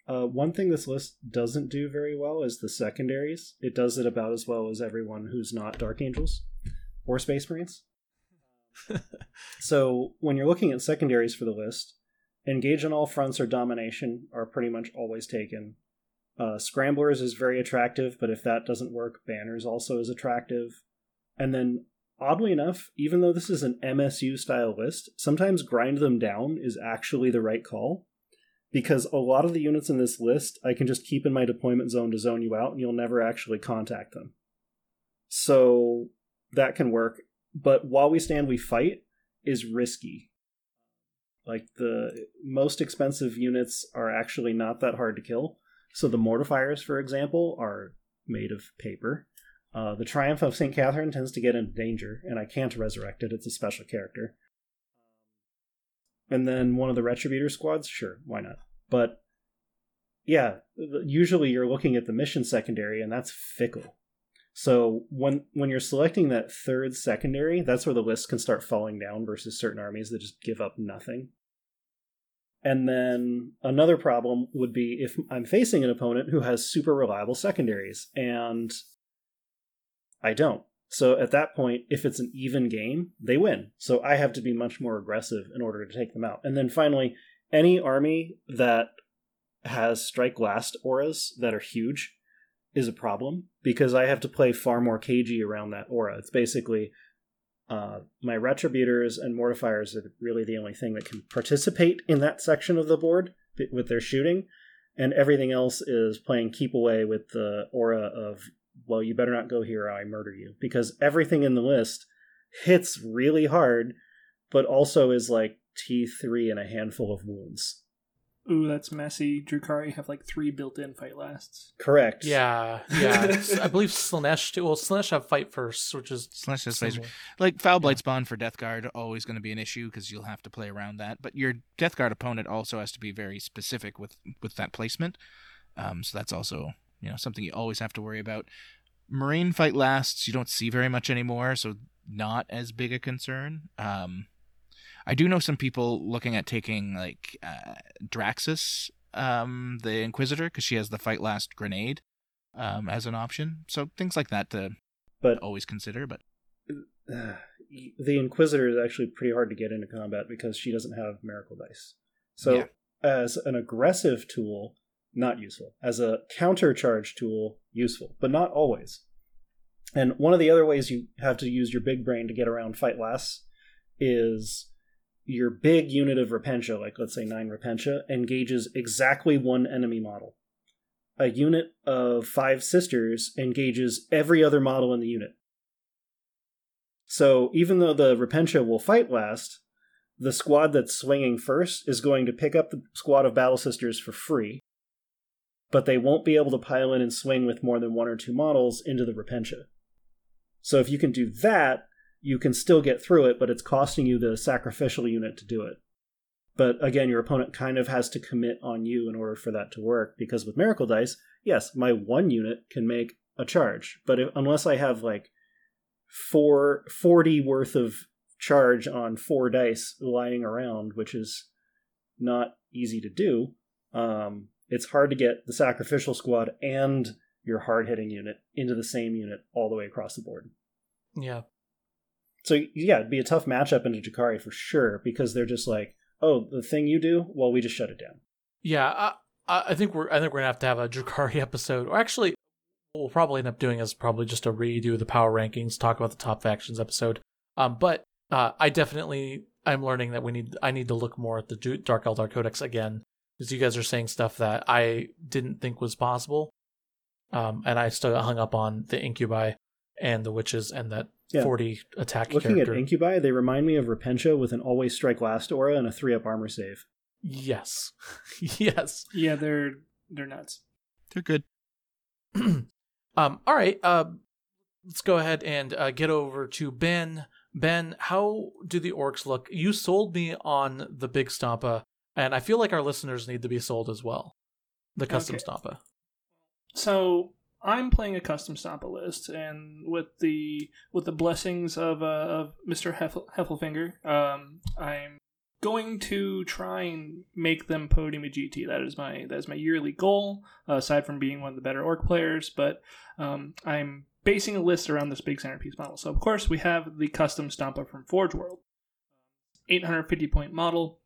Uh, one thing this list doesn't do very well is the secondaries. It does it about as well as everyone who's not Dark Angels or Space Marines. so when you're looking at secondaries for the list, engage on all fronts or domination are pretty much always taken. Uh, Scramblers is very attractive, but if that doesn't work, Banners also is attractive. And then, oddly enough, even though this is an MSU style list, sometimes grind them down is actually the right call because a lot of the units in this list I can just keep in my deployment zone to zone you out and you'll never actually contact them. So that can work, but while we stand we fight is risky. Like the most expensive units are actually not that hard to kill. So the mortifiers, for example, are made of paper. Uh, the Triumph of St. Catherine tends to get into danger, and I can't resurrect it. It's a special character. And then one of the Retributor squads, sure, why not? But yeah, usually you're looking at the mission secondary, and that's fickle. So when when you're selecting that third secondary, that's where the list can start falling down versus certain armies that just give up nothing. And then another problem would be if I'm facing an opponent who has super reliable secondaries, and I don't. So at that point, if it's an even game, they win. So I have to be much more aggressive in order to take them out. And then finally, any army that has strike last auras that are huge is a problem because I have to play far more cagey around that aura. It's basically uh, my retributors and mortifiers are really the only thing that can participate in that section of the board with their shooting, and everything else is playing keep away with the aura of well, you better not go here or I murder you because everything in the list hits really hard, but also is like T3 and a handful of wounds. Ooh, that's messy. Drukari have like three built-in fight lasts. Correct. Yeah, yeah. I believe Slaanesh too. Well, Slaanesh have fight first, which is Slash has laser. Like Foul Blightspawn for Death Guard always going to be an issue because you'll have to play around that. But your Death Guard opponent also has to be very specific with with that placement. Um, so that's also you know something you always have to worry about. Marine fight lasts you don't see very much anymore, so not as big a concern. Um, I do know some people looking at taking like uh, Draxus, um, the Inquisitor, because she has the fight last grenade um, as an option. So things like that to But always consider. But the Inquisitor is actually pretty hard to get into combat because she doesn't have miracle dice. So, Yeah. as an aggressive tool, not useful. As a counter charge tool, useful, but not always. And one of the other ways you have to use your big brain to get around fight less is your big unit of Repentia, like let's say nine Repentia, engages exactly one enemy model. A unit of five sisters engages every other model in the unit. So even though the Repentia will fight last, the squad that's swinging first is going to pick up the squad of Battle Sisters for free, but they won't be able to pile in and swing with more than one or two models into the Repentia. So if you can do that, you can still get through it, but it's costing you the sacrificial unit to do it. But again, your opponent kind of has to commit on you in order for that to work, because with Miracle Dice, yes, my one unit can make a charge, but if, unless I have like four, 40 worth of charge on four dice lying around, which is not easy to do, um, it's hard to get the sacrificial squad and your hard hitting unit into the same unit all the way across the board. Yeah, So yeah, it'd be a tough matchup into Drukari for sure because they're just like, oh, the thing you do, well, we just shut it down. yeah. I, I think we're I think we're gonna have to have a Drukari episode, or actually, what we'll probably end up doing is probably just a redo of the power rankings, talk about the top factions episode. Um, but uh, I definitely I'm learning that we need I need to look more at the Dark Eldar Codex again because you guys are saying stuff that I didn't think was possible. Um, and I still got hung up on the Incubi and the Wyches and that Yeah. 40 attack Looking character. at Incubi, they remind me of Repentia with an always strike last aura and a three up armor save. yes, yes. Yeah, they're they're nuts. they're good. um, all right. Uh, let's go ahead and uh, get over to Ben. Ben, how do the orcs look? You sold me on the big Stompa, and I feel like our listeners need to be sold as well. The custom Okay. Stompa. So I'm playing a custom Stompa list, and with the with the blessings of uh, of Mr. Heffel, Heffelfinger, um, I'm going to try and make them podium a GT. That is my that is my yearly goal. Uh, aside from being one of the better orc players, but um, I'm basing a list around this big centerpiece model. So of course we have the custom Stompa from Forge World, 850 point model,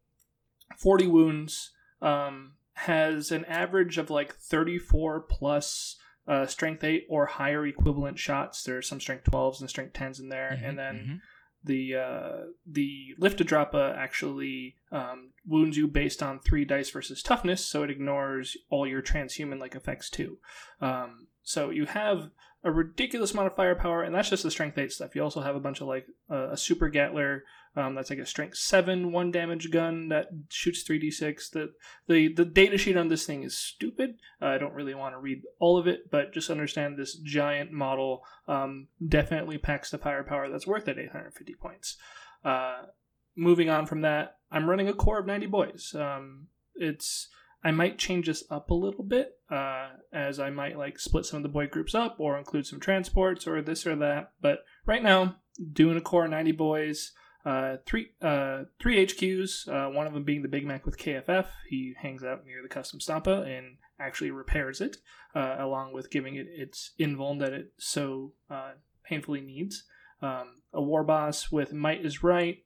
40 wounds. Um, has an average of like 34 plus uh, strength 8 or higher equivalent shots. There are some strength 12s and strength 10s in there. Mhm, And then mhm. the uh, the lifta-droppa actually um, wounds you based on three dice versus toughness, so it ignores all your transhuman like effects too. Um, so you have a ridiculous amount of firepower, and that's just the strength eight stuff. You also have a bunch of like uh, a supa-gatler. Um, that's like a strength seven one damage gun that shoots three d six. The the the data sheet on this thing is stupid. Uh, I don't really want to read all of it, but just understand this giant model um, definitely packs the firepower that's worth it 850 points. Uh, moving on from that, I'm running a core of 90 boys. Um, it's I might change this up a little bit, uh, as I might like split some of the boy groups up or include some transports or this or that. But right now, doing a core of 90 boys. Uh, three uh, three HQs. Uh, one of them being the Big Mek with KFF. He hangs out near the custom Stompa and actually repairs it, uh, along with giving it its invuln that it so uh, painfully needs. Um, a war boss with Might is Right,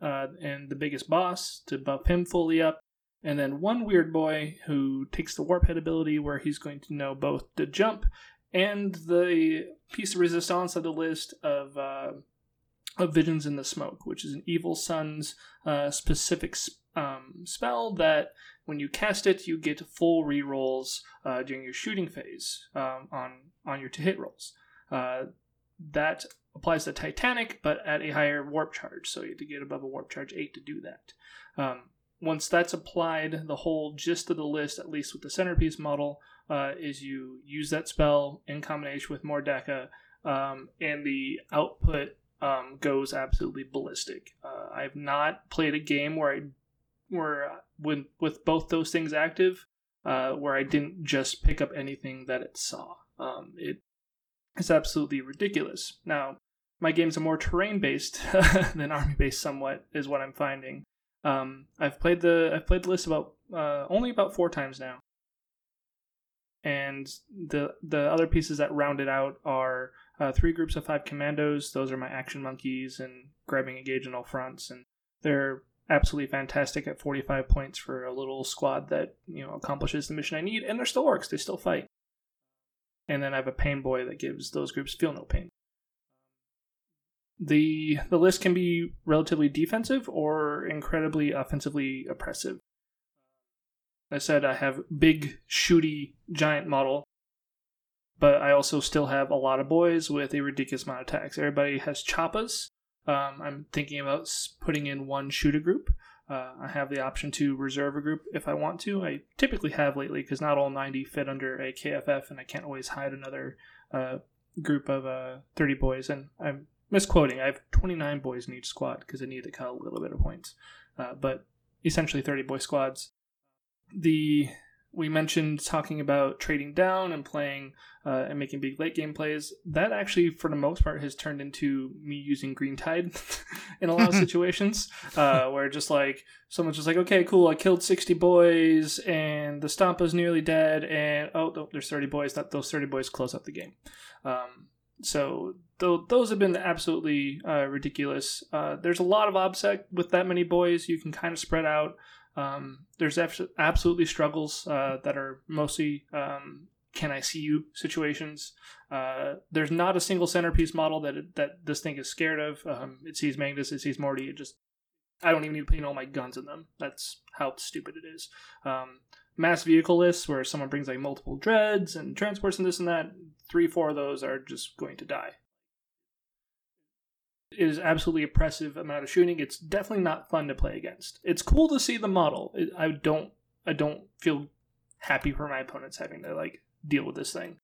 uh, and the biggest boss to buff him fully up. And then one weirdboy who takes the Warphead ability where he's going to know both the jump and the piece of resistance of the list of of Visions in the Smoke, which is an Evil Sunz uh, specific um, spell that when you cast it, you get full rerolls uh, during your shooting phase um, on on your to hit rolls. Uh, that applies to Titanic, but at a higher warp charge, so you have to get above a warp charge eight to do that. Um, once that's applied, the whole gist of the list, at least with the centerpiece model, uh, is you use that spell in combination with more Dakka, um, and the output um, goes absolutely ballistic. Uh, I've not played a game where I, where uh, with with both those things active, uh, where I didn't just pick up anything that it saw. Um, it is absolutely ridiculous. Now, my games are more terrain based than army based, somewhat, is what I'm finding. Um, I've played the I've played the list about uh, only about four times now, and the the other pieces that round it out are uh, three groups of five commandos. Those are my action monkeys and grabbing engage all fronts, and they're absolutely fantastic at 45 points for a little squad that you know accomplishes the mission I need, and they're still orcs. They still fight. And then I have a pain boy that gives those groups feel no pain. The the list can be relatively defensive or incredibly offensively oppressive. I said I have big shooty giant model but I also still have a lot of boys with a ridiculous amount of attacks. Everybody has choppas. Um, I'm thinking about putting in one shooter group. Uh, I have the option to reserve a group if I want to. I typically have lately because not all 90 fit under a KFF, and I can't always hide another uh, group of uh, 30 boys. And I'm misquoting. I have 29 boys in each squad because I need to cut a little bit of points. Uh, but essentially 30 boy squads. The we mentioned talking about trading down and playing uh, and making big late game plays. That actually, for the most part, has turned into me using Green Tide in a lot of situations, uh, where just like someone's just like, okay, cool, I killed sixty boys and the Stompa's nearly dead, and oh, no, there's thirty boys. That those thirty boys close up the game. Um, so th- those have been absolutely uh, ridiculous. Uh, there's a lot of obsec with that many boys. You can kind of spread out. Um, there's abs- absolutely struggles uh, that are mostly um, can I see you situations. Uh, there's not a single centerpiece model that it, that this thing is scared of. Um, it sees Magnus, it sees Morty. It just I don't even need to put all my guns in them. That's how stupid it is. Um, mass vehicle lists where someone brings like multiple dreads and transports and this and that. Three, four of those are just going to die. It is absolutely oppressive amount of shooting. It's definitely not fun to play against. It's cool to see the model. I don't I don't feel happy for my opponents having to like deal with this thing.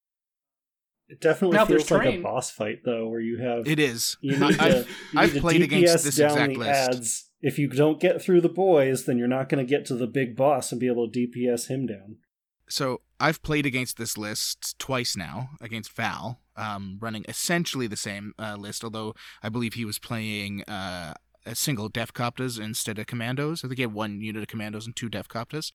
It definitely Now, if feels like a boss fight though, where you have It is. you need to, I've, you I've to played DPS against this down exact the list. ads. If you don't get through the boys, then you're not going to get to the big boss and be able to DPS him down. So I've played against this list twice now against Val, um, running essentially the same uh, list, although I believe he was playing uh, a single Deffkoptas instead of Commandos. I think he had one unit of Commandos and two Deffkoptas.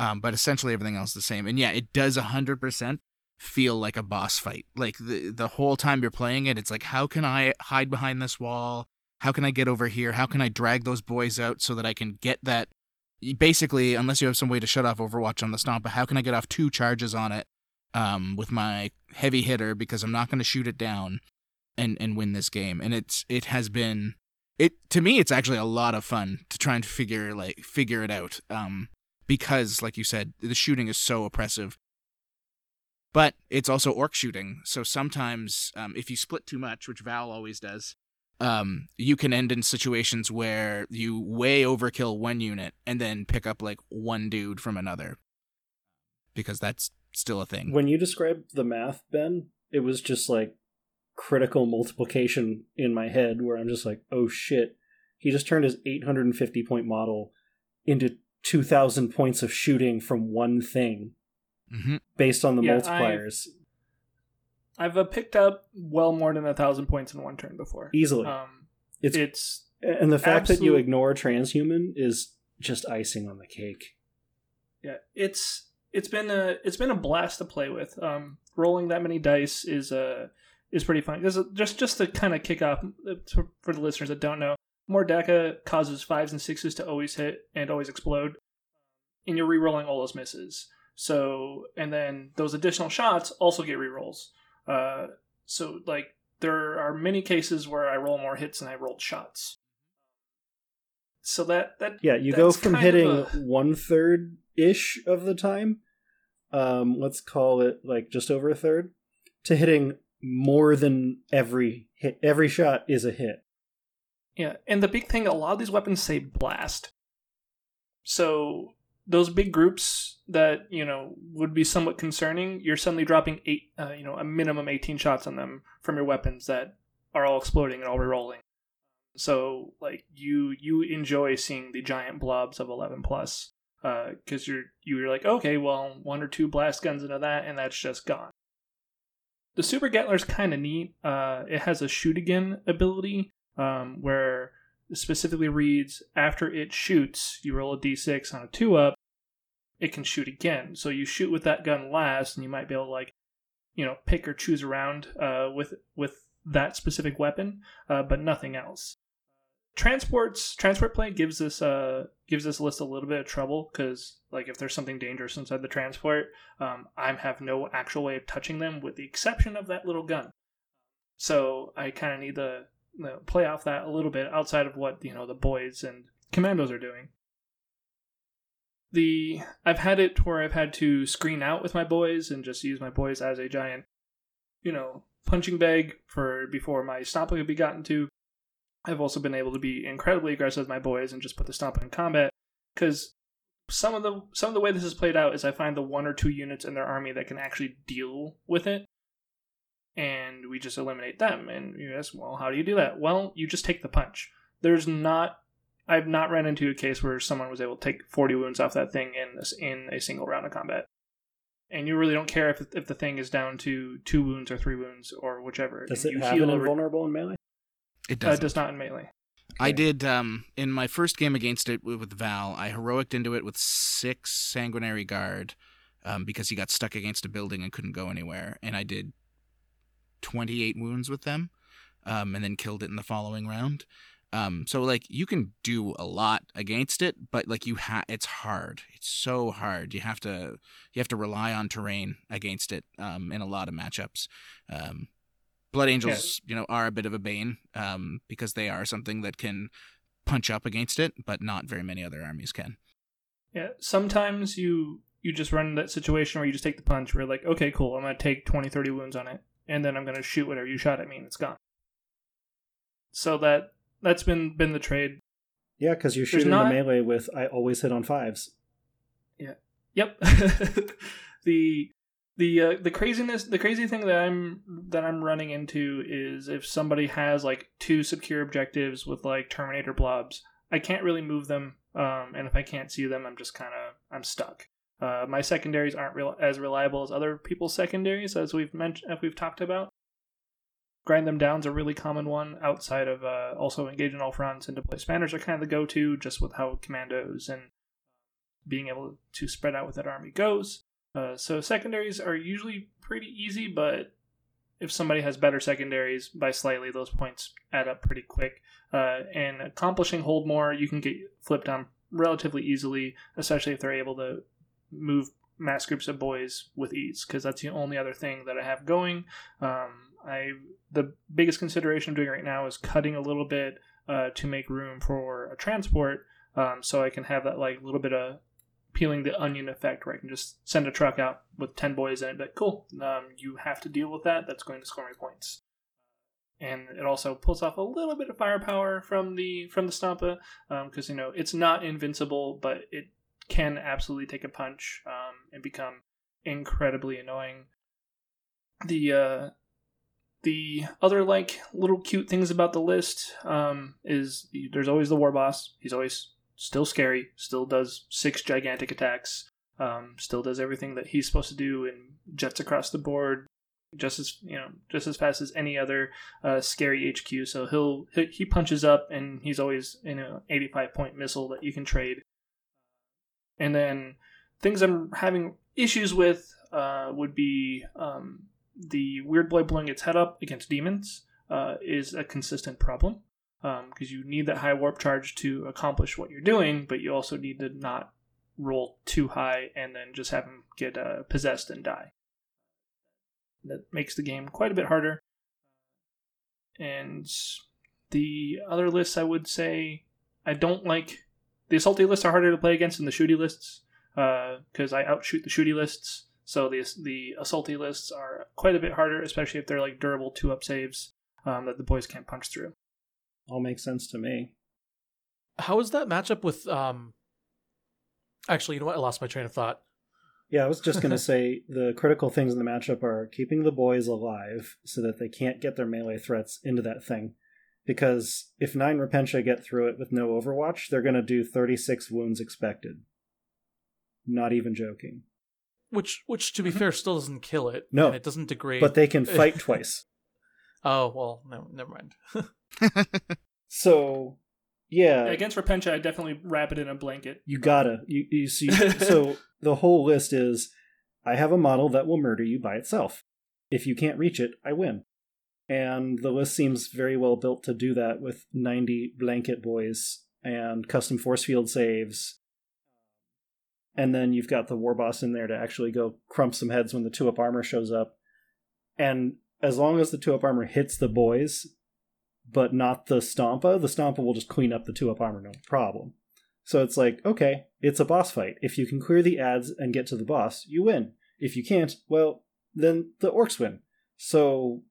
Um, but essentially everything else is the same. And yeah, it does 100% feel like a boss fight. Like the, the whole time you're playing it, it's like, how can I hide behind this wall? How can I get over here? How can I drag those boys out so that I can get that basically, unless you have some way to shut off Overwatch on the stomp, but how can I get off two charges on it um, with my heavy hitter because I'm not going to shoot it down and and win this game? And it's it has been it to me it's actually a lot of fun to try and figure like figure it out um, because like you said the shooting is so oppressive. But it's also orc shooting, so sometimes um, if you split too much, which Val always does, um, you can end in situations where you way overkill one unit and then pick up like one dude from another because that's still a thing. When you described the math, Ben, it was just like critical multiplication in my head where I'm just like, oh shit. He just turned his 850 point model into 2,000 points of shooting from one thing hmm based on the Yeah, multipliers I've uh, picked up well more than a thousand points in one turn before. easily. Um, it's, it's and the fact that you absolute- ignore transhuman is just icing on the cake. yeah, it's it's been a it's been a blast to play with. Um, rolling that many dice is uh is pretty fun. Because just just to kind of kick off uh, for the listeners that don't know, more Mordecai causes fives and sixes to always hit and always explode, and you're re-rolling all those misses. So and then those additional shots also get re-rolls. Uh, so like there are many cases where I roll more hits than I rolled shots. So that that Yeah, you go from hitting a- one third ish of the time, um, let's call it like just over a third, to hitting more than every hit. Every shot is a hit. Yeah, and the big thing, a lot of these weapons say blast. So those big groups that you know would be somewhat concerning, you're suddenly dropping eight, uh, you know, a minimum 18 shots on them from your weapons that are all exploding and all rerolling. So like you you enjoy seeing the giant blobs of 11 plus because you're you're like okay, well one or two blast guns into that and that's just gone. The Supa-Gatler's kind of neat. Uh, it has a shoot again ability um, where it specifically reads after it shoots, you roll a d6 on a 2 up, it can shoot again. So you shoot with that gun last, and you might be able to, like, you know, pick or choose around uh, with with that specific weapon, uh, but nothing else. Transports transport plane gives this uh gives this list a little bit of trouble because like if there's something dangerous inside the transport, um, I have no actual way of touching them with the exception of that little gun. So I kind of need to you know, play off that a little bit outside of what you know the boys and commandos are doing. The I've had it where I've had to screen out with my boys and just use my boys as a giant, you know, punching bag for before my stomping could be gotten to. I've also been able to be incredibly aggressive with my boys and just put the stomp in combat because some of the some of the way this is played out is I find the one or two units in their army that can actually deal with it and we just eliminate them. And you ask, well, how do you do that? Well, you just take the punch. There's not, I've not ran into a case where someone was able to take 40 wounds off that thing in this, in a single round of combat. And you really don't care if if the thing is down to two wounds or three wounds or whichever. Does And it you have heal an invulnerable in melee? It Uh, does. it does not in melee. I Okay. did um in my first game against it with, with Val. I heroicked into it with six sanguinary guard um, because he got stuck against a building and couldn't go anywhere, and I did twenty eight wounds with them, um, and then killed it in the following round. Um, so like you can do a lot against it, but like you ha it's hard. It's so hard. You have to you have to rely on terrain against it um, in a lot of matchups. Um, Blood Angels, you know, are a bit of a bane um, because they are something that can punch up against it, but not very many other armies can. Yeah, sometimes you you just run that situation where you just take the punch. Where you're like, okay, cool, I'm gonna take 20, 30 wounds on it, and then I'm gonna shoot whatever you shot at me, and it's gone. So that that's been been the trade. Yeah, because you're shooting not- the melee with I always hit on fives. yeah Yep. the the uh, the craziness the crazy thing that i'm that i'm running into is if somebody has like two secure objectives with like terminator blobs i can't really move them um, and if i can't see them i'm just kind of i'm stuck. Uh, my secondaries aren't real as reliable as other people's secondaries as we've mentioned as we've talked about. Grind them down's a really common one outside of uh, also engage in all fronts and deploy scramblers are kind of the go-to just with how commandos and being able to spread out with that army goes uh, so secondaries are usually pretty easy, but if somebody has better secondaries by slightly, those points add up pretty quick. Uh, and accomplishing hold more, you can get flipped on relatively easily, especially if they're able to move mass groups of boys with ease, because that's the only other thing that I have going. Um, I the biggest consideration I'm doing right now is cutting a little bit uh, to make room for a transport, um, so I can have that like little bit of peeling the onion effect where I can just send a truck out with 10 boys in it, but cool, um, you have to deal with that. That's going to score me points. And it also pulls off a little bit of firepower from the from the Stompa because um, you know it's not invincible, but it can absolutely take a punch um, and become incredibly annoying. The uh, the other like little cute things about the list um, is there's always the war boss. He's always still scary, still does six gigantic attacks, um, still does everything that he's supposed to do and jets across the board just as you know just as fast as any other uh, scary HQ. So he'll he punches up and he's always in an 85 point missile that you can trade. And then things I'm having issues with uh, would be um, the weirdboy blowing its head up against demons uh, is a consistent problem because um, you need that high warp charge to accomplish what you're doing, but you also need to not roll too high and then just have him get uh, possessed and die. That makes the game quite a bit harder. And the other lists, I would say, I don't like. The assaulty lists are harder to play against than the shooty lists because uh, I outshoot the shooty lists. So the the assaulty lists are quite a bit harder, especially if they're like durable two up saves um, that the boys can't punch through all makes sense to me. How is that matchup with um Actually, you know what? I lost my train of thought. Yeah, I was just going to say the critical things in the matchup are keeping the boys alive so that they can't get their melee threats into that thing. Because if 9 Repentia get through it with no Overwatch, they're going to do 36 wounds expected. Not even joking. Which, which to be fair, still doesn't kill it. No. it doesn't degrade. But they can fight twice. Oh, well, no, never mind. so yeah. yeah. against Repentia, I definitely wrap it in a blanket. You gotta. You, you see. so the whole list is: I have a model that will murder you by itself. If you can't reach it, I win. And the list seems very well built to do that with 90 blanket boys and custom force field saves. And then you've got the war boss in there to actually go crump some heads when the two up armor shows up. And as long as the two up armor hits the boys, but not the Stompa, the Stompa will just clean up the two up armor, no problem. So it's like, okay, it's a boss fight. If you can clear the ads and get to the boss, you win. If you can't, well, then the orcs win. So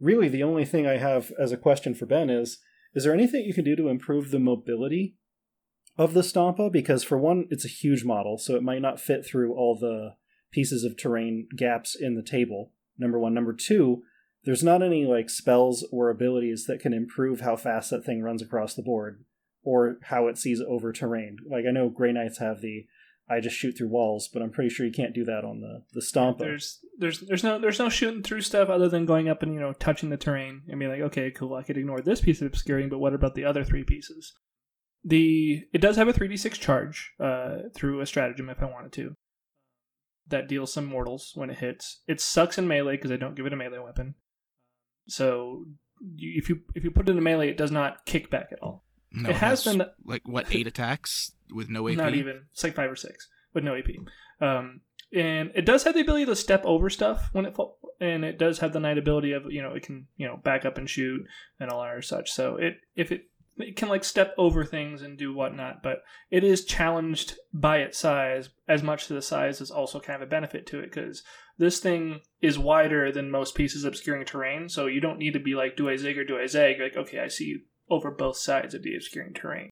really the only thing I have as a question for Ben is is there anything you can do to improve the mobility of the Stompa? Because for one, it's a huge model, so it might not fit through all the pieces of terrain gaps in the table. Number one. Number two, there's not any like spells or abilities that can improve how fast that thing runs across the board or how it sees over terrain. Like I know Grey Knights have the I just shoot through walls, but I'm pretty sure you can't do that on the the Stompa. There's there's there's no there's no shooting through stuff other than going up and you know touching the terrain and be like, okay, cool, I could ignore this piece of obscuring, but what about the other three pieces? The it does have a 3d6 charge uh, through a stratagem if I wanted to. That deals some mortals when it hits. It sucks in melee because I don't give it a melee weapon. So you, if you if you put it in melee, it does not kick back at all. No, it, has, been like what eight attacks with no AP. Not even. It's like five or six with no AP. Um, and it does have the ability to step over stuff when it fall, and it does have the knight ability of you know it can you know back up and shoot and all that or such. So it if it it can like step over things and do whatnot, but it is challenged by its size as much to the size is also kind of a benefit to it because this thing is wider than most pieces of obscuring terrain, so you don't need to be like, do I zig or do I zag? Like, okay, I see you over both sides of the obscuring terrain.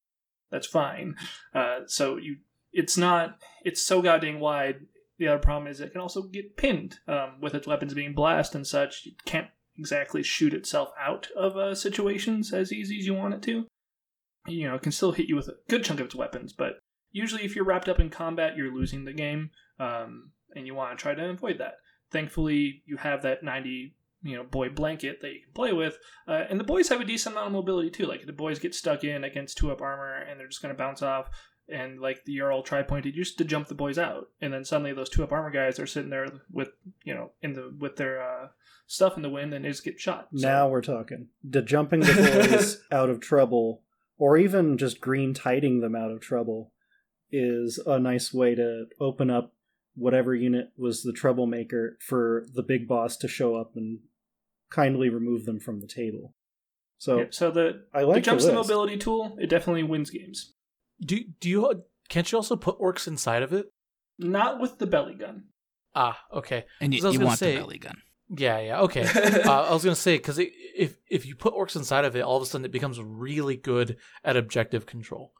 That's fine. Uh, so you, it's not, it's so goddamn wide. the other problem is it can also get pinned um, with its weapons being blast and such. It can't exactly shoot itself out of uh, situations as easy as you want it to. You know, it can still hit you with a good chunk of its weapons, but usually if you're wrapped up in combat, you're losing the game, um, and you want to try to avoid that. Thankfully, you have that 90 you know boy blanket that you can play with, uh, and the boys have a decent amount of mobility too. Like the boys get stuck in against two up armor, and they're just going to bounce off. And like the Jarl tri pointed used to jump the boys out, and then suddenly those two up armor guys are sitting there with you know in the with their uh, stuff in the wind, and they just get shot. So- Now we're talking. The jumping the boys out of trouble, or even just green tiding them out of trouble, is a nice way to open up whatever unit was the troublemaker for the big boss to show up and kindly remove them from the table. So Yeah, so the I like the, jumps the list. mobility tool. It definitely wins games. Do do you can't you also put orcs inside of it? Not with the belly gun. Ah, okay. And you, So I was you want say- the belly gun. Yeah, yeah, okay. uh, I was gonna say because if if you put orcs inside of it, all of a sudden it becomes really good at objective control.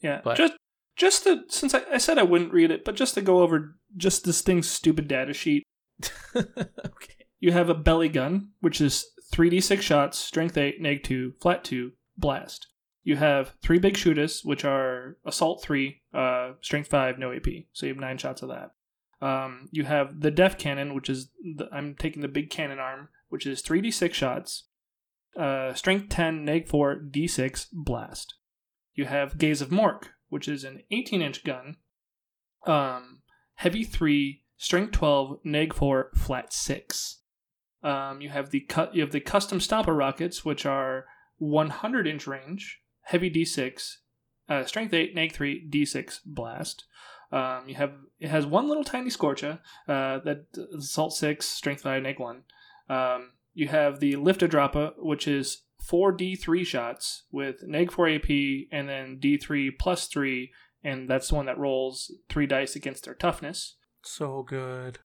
Yeah, But- just just to since I, I said I wouldn't read it, but just to go over just this thing's stupid data sheet. okay. You have a belly gun, which is 3d6 shots, strength 8, neg 2, flat 2, blast. You have three big shooters, which are assault 3, uh, strength 5, no AP. So you have 9 shots of that. Um, you have the deffkannon, which is, the, I'm taking the big cannon arm, which is 3d6 shots, uh, strength 10, neg 4, d6, blast. You have Gaze of Mork, which is an 18 inch gun, um, heavy 3, strength 12, neg 4, flat 6. Um, you have the cut. You have the custom stopper rockets, which are 100 inch range, heavy D6, uh, strength 8, neg 3, D6 blast. Um, you have it has one little tiny scorcha uh, that assault 6, strength 5, neg 1. Um, you have the lifta-droppa, which is four D3 shots with neg 4 AP and then D3 plus 3, and that's the one that rolls three dice against their toughness. So good.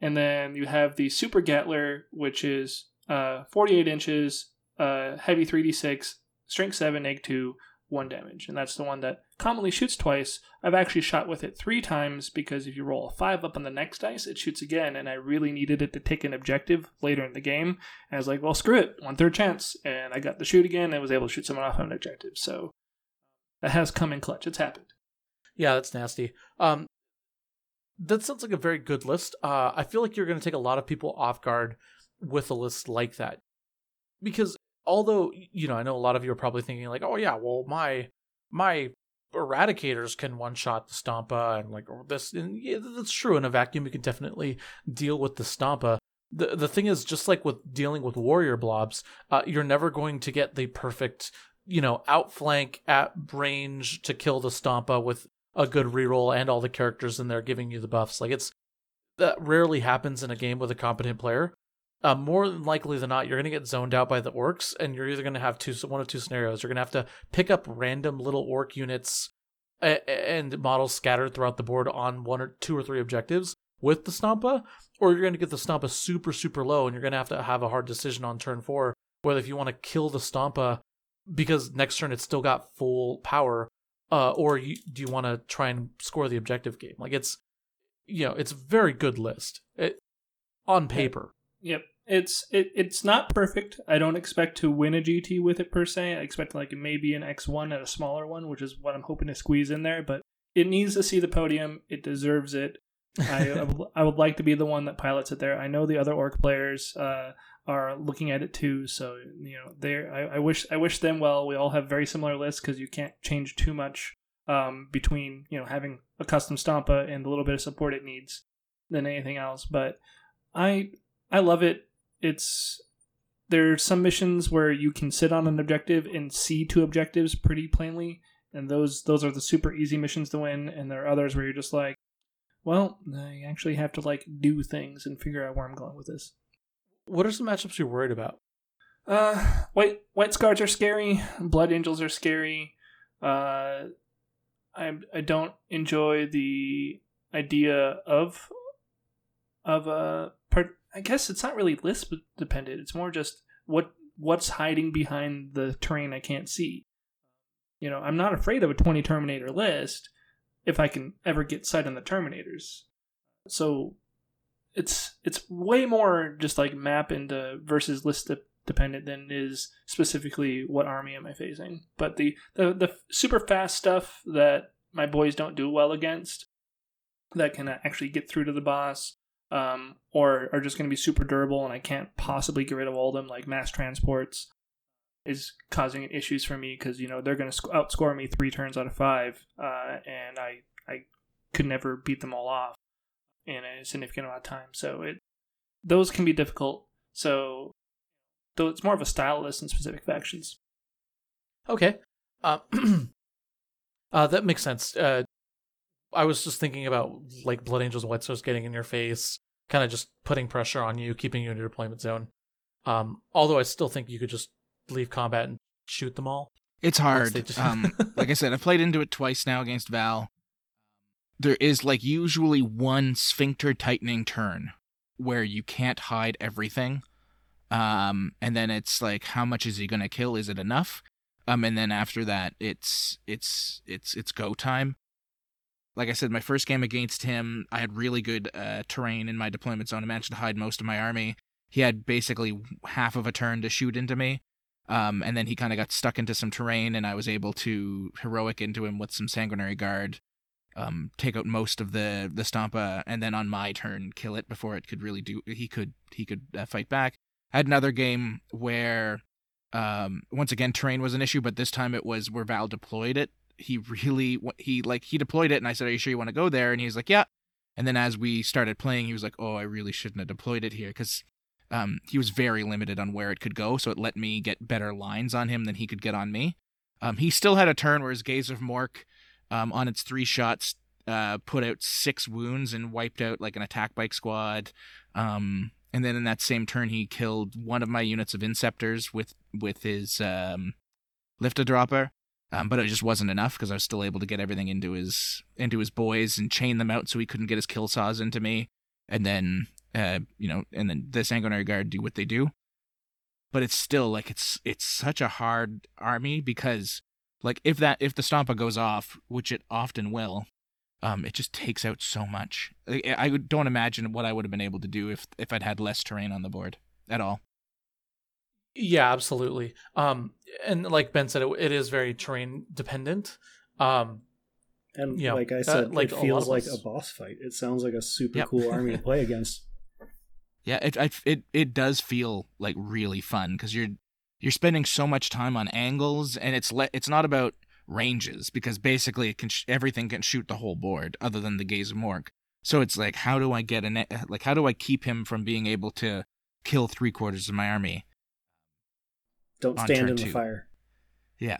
And then you have the Supa-Gatler, which is uh, 48 inches, uh, heavy 3d6, strength 7, egg 2, 1 damage. And that's the one that commonly shoots twice. I've actually shot with it three times because if you roll a 5 up on the next dice, it shoots again. And I really needed it to take an objective later in the game. And I was like, well, screw it, one third chance. And I got the shoot again and was able to shoot someone off on an objective. So that has come in clutch. It's happened. Yeah, that's nasty. Um, that sounds like a very good list. Uh, I feel like you're going to take a lot of people off guard with a list like that, because although you know, I know a lot of you are probably thinking like, oh yeah, well my my eradicators can one shot the stompa and like this, and yeah, that's true. In a vacuum, you can definitely deal with the stompa. The the thing is, just like with dealing with warrior blobs, uh, you're never going to get the perfect you know outflank at range to kill the stompa with a good reroll and all the characters in there giving you the buffs. Like it's that rarely happens in a game with a competent player. Uh, more than likely than not, you're going to get zoned out by the orcs, and you're either going to have two, one of two scenarios. You're going to have to pick up random little orc units a- and models scattered throughout the board on one or two or three objectives with the Stompa, or you're going to get the Stompa super, super low, and you're going to have to have a hard decision on turn four whether if you want to kill the Stompa because next turn it's still got full power, uh, or you, do you want to try and score the objective game? Like it's, you know, it's a very good list it, on paper. Yep. It's it, it's not perfect. I don't expect to win a GT with it per se. I expect like maybe an X1 and a smaller one, which is what I'm hoping to squeeze in there. But it needs to see the podium. It deserves it. I, I, would, like to be the one that pilots it there. I know the other orc players uh, are looking at it too, so you know they. I, I wish I wish them well. We all have very similar lists because you can't change too much um, between you know having a custom stompa and the little bit of support it needs than anything else. But I I love it. It's there's some missions where you can sit on an objective and see two objectives pretty plainly, and those those are the super easy missions to win. And there are others where you're just like, well, I actually have to like do things and figure out where I'm going with this. What are some matchups you're worried about? Uh, white white scars are scary. Blood angels are scary. Uh, I I don't enjoy the idea of of a part. I guess it's not really list dependent. It's more just what what's hiding behind the terrain I can't see. You know, I'm not afraid of a 20 Terminator list if I can ever get sight on the Terminators. So it's it's way more just like map into uh, versus list de- dependent than is specifically what army am I facing. But the, the the super fast stuff that my boys don't do well against that can uh, actually get through to the boss um, or are just going to be super durable and I can't possibly get rid of all of them like mass transports is causing issues for me because you know they're going to sc- outscore me three turns out of five uh, and I I could never beat them all off in a significant amount of time so it those can be difficult so though it's more of a style list specific factions Okay. Uh, uh, that makes sense. Uh, I was just thinking about like Blood Angels and White Scars getting in your face, kind of just putting pressure on you, keeping you in your deployment zone. Um, although I still think you could just leave combat and shoot them all. It's hard. just- um, like I said, I've played into it twice now against Val. There is like usually one sphincter tightening turn where you can't hide everything. Um, and then it's like, how much is he gonna kill? Is it enough? Um, and then after that, it's it's it's it's go time. Like I said, my first game against him, I had really good uh, terrain in my deployment zone. I managed to hide most of my army. He had basically half of a turn to shoot into me. Um, and then he kind of got stuck into some terrain, and I was able to heroic into him with some sanguinary guard, um, take out most of the the stompa, and then on my turn kill it before it could really do. He could he could uh, fight back. I had another game where, um, once again terrain was an issue, but this time it was where Val deployed it. He really he like he deployed it, and I said, "Are you sure you want to go there?" And he's like, "Yeah." And then as we started playing, he was like, "Oh, I really shouldn't have deployed it here because um, he was very limited on where it could go, so it let me get better lines on him than he could get on me. Um, he still had a turn where his Gaze of Mork, um, on its three shots, uh, put out six wounds and wiped out like an attack bike squad. Um, and then in that same turn, he killed one of my units of Inceptors with with his um, a Dropper. Um, but it just wasn't enough because I was still able to get everything into his into his boys and chain them out so he couldn't get his kill saws into me. And then uh, you know, and then the Sanguinary Guard do what they do. But it's still like it's it's such a hard army because like if that if the Stompa goes off, which it often will, um, it just takes out so much. I, I don't imagine what I would have been able to do if if I'd had less terrain on the board at all. Yeah, absolutely. Um, and like Ben said, it, it is very terrain dependent. Um, And Yeah, like I uh, said, like it feels of like us. a boss fight. It sounds like a super Yep. cool army to play against. Yeah, it I, it it does feel like really fun because you're you're spending so much time on angles, and it's le- it's not about ranges because basically it can sh- everything can shoot the whole board other than the gaze of Mork. So it's like, how do I get an like how do I keep him from being able to kill three quarters of my army? Don't stand turn in the two. fire. Yeah,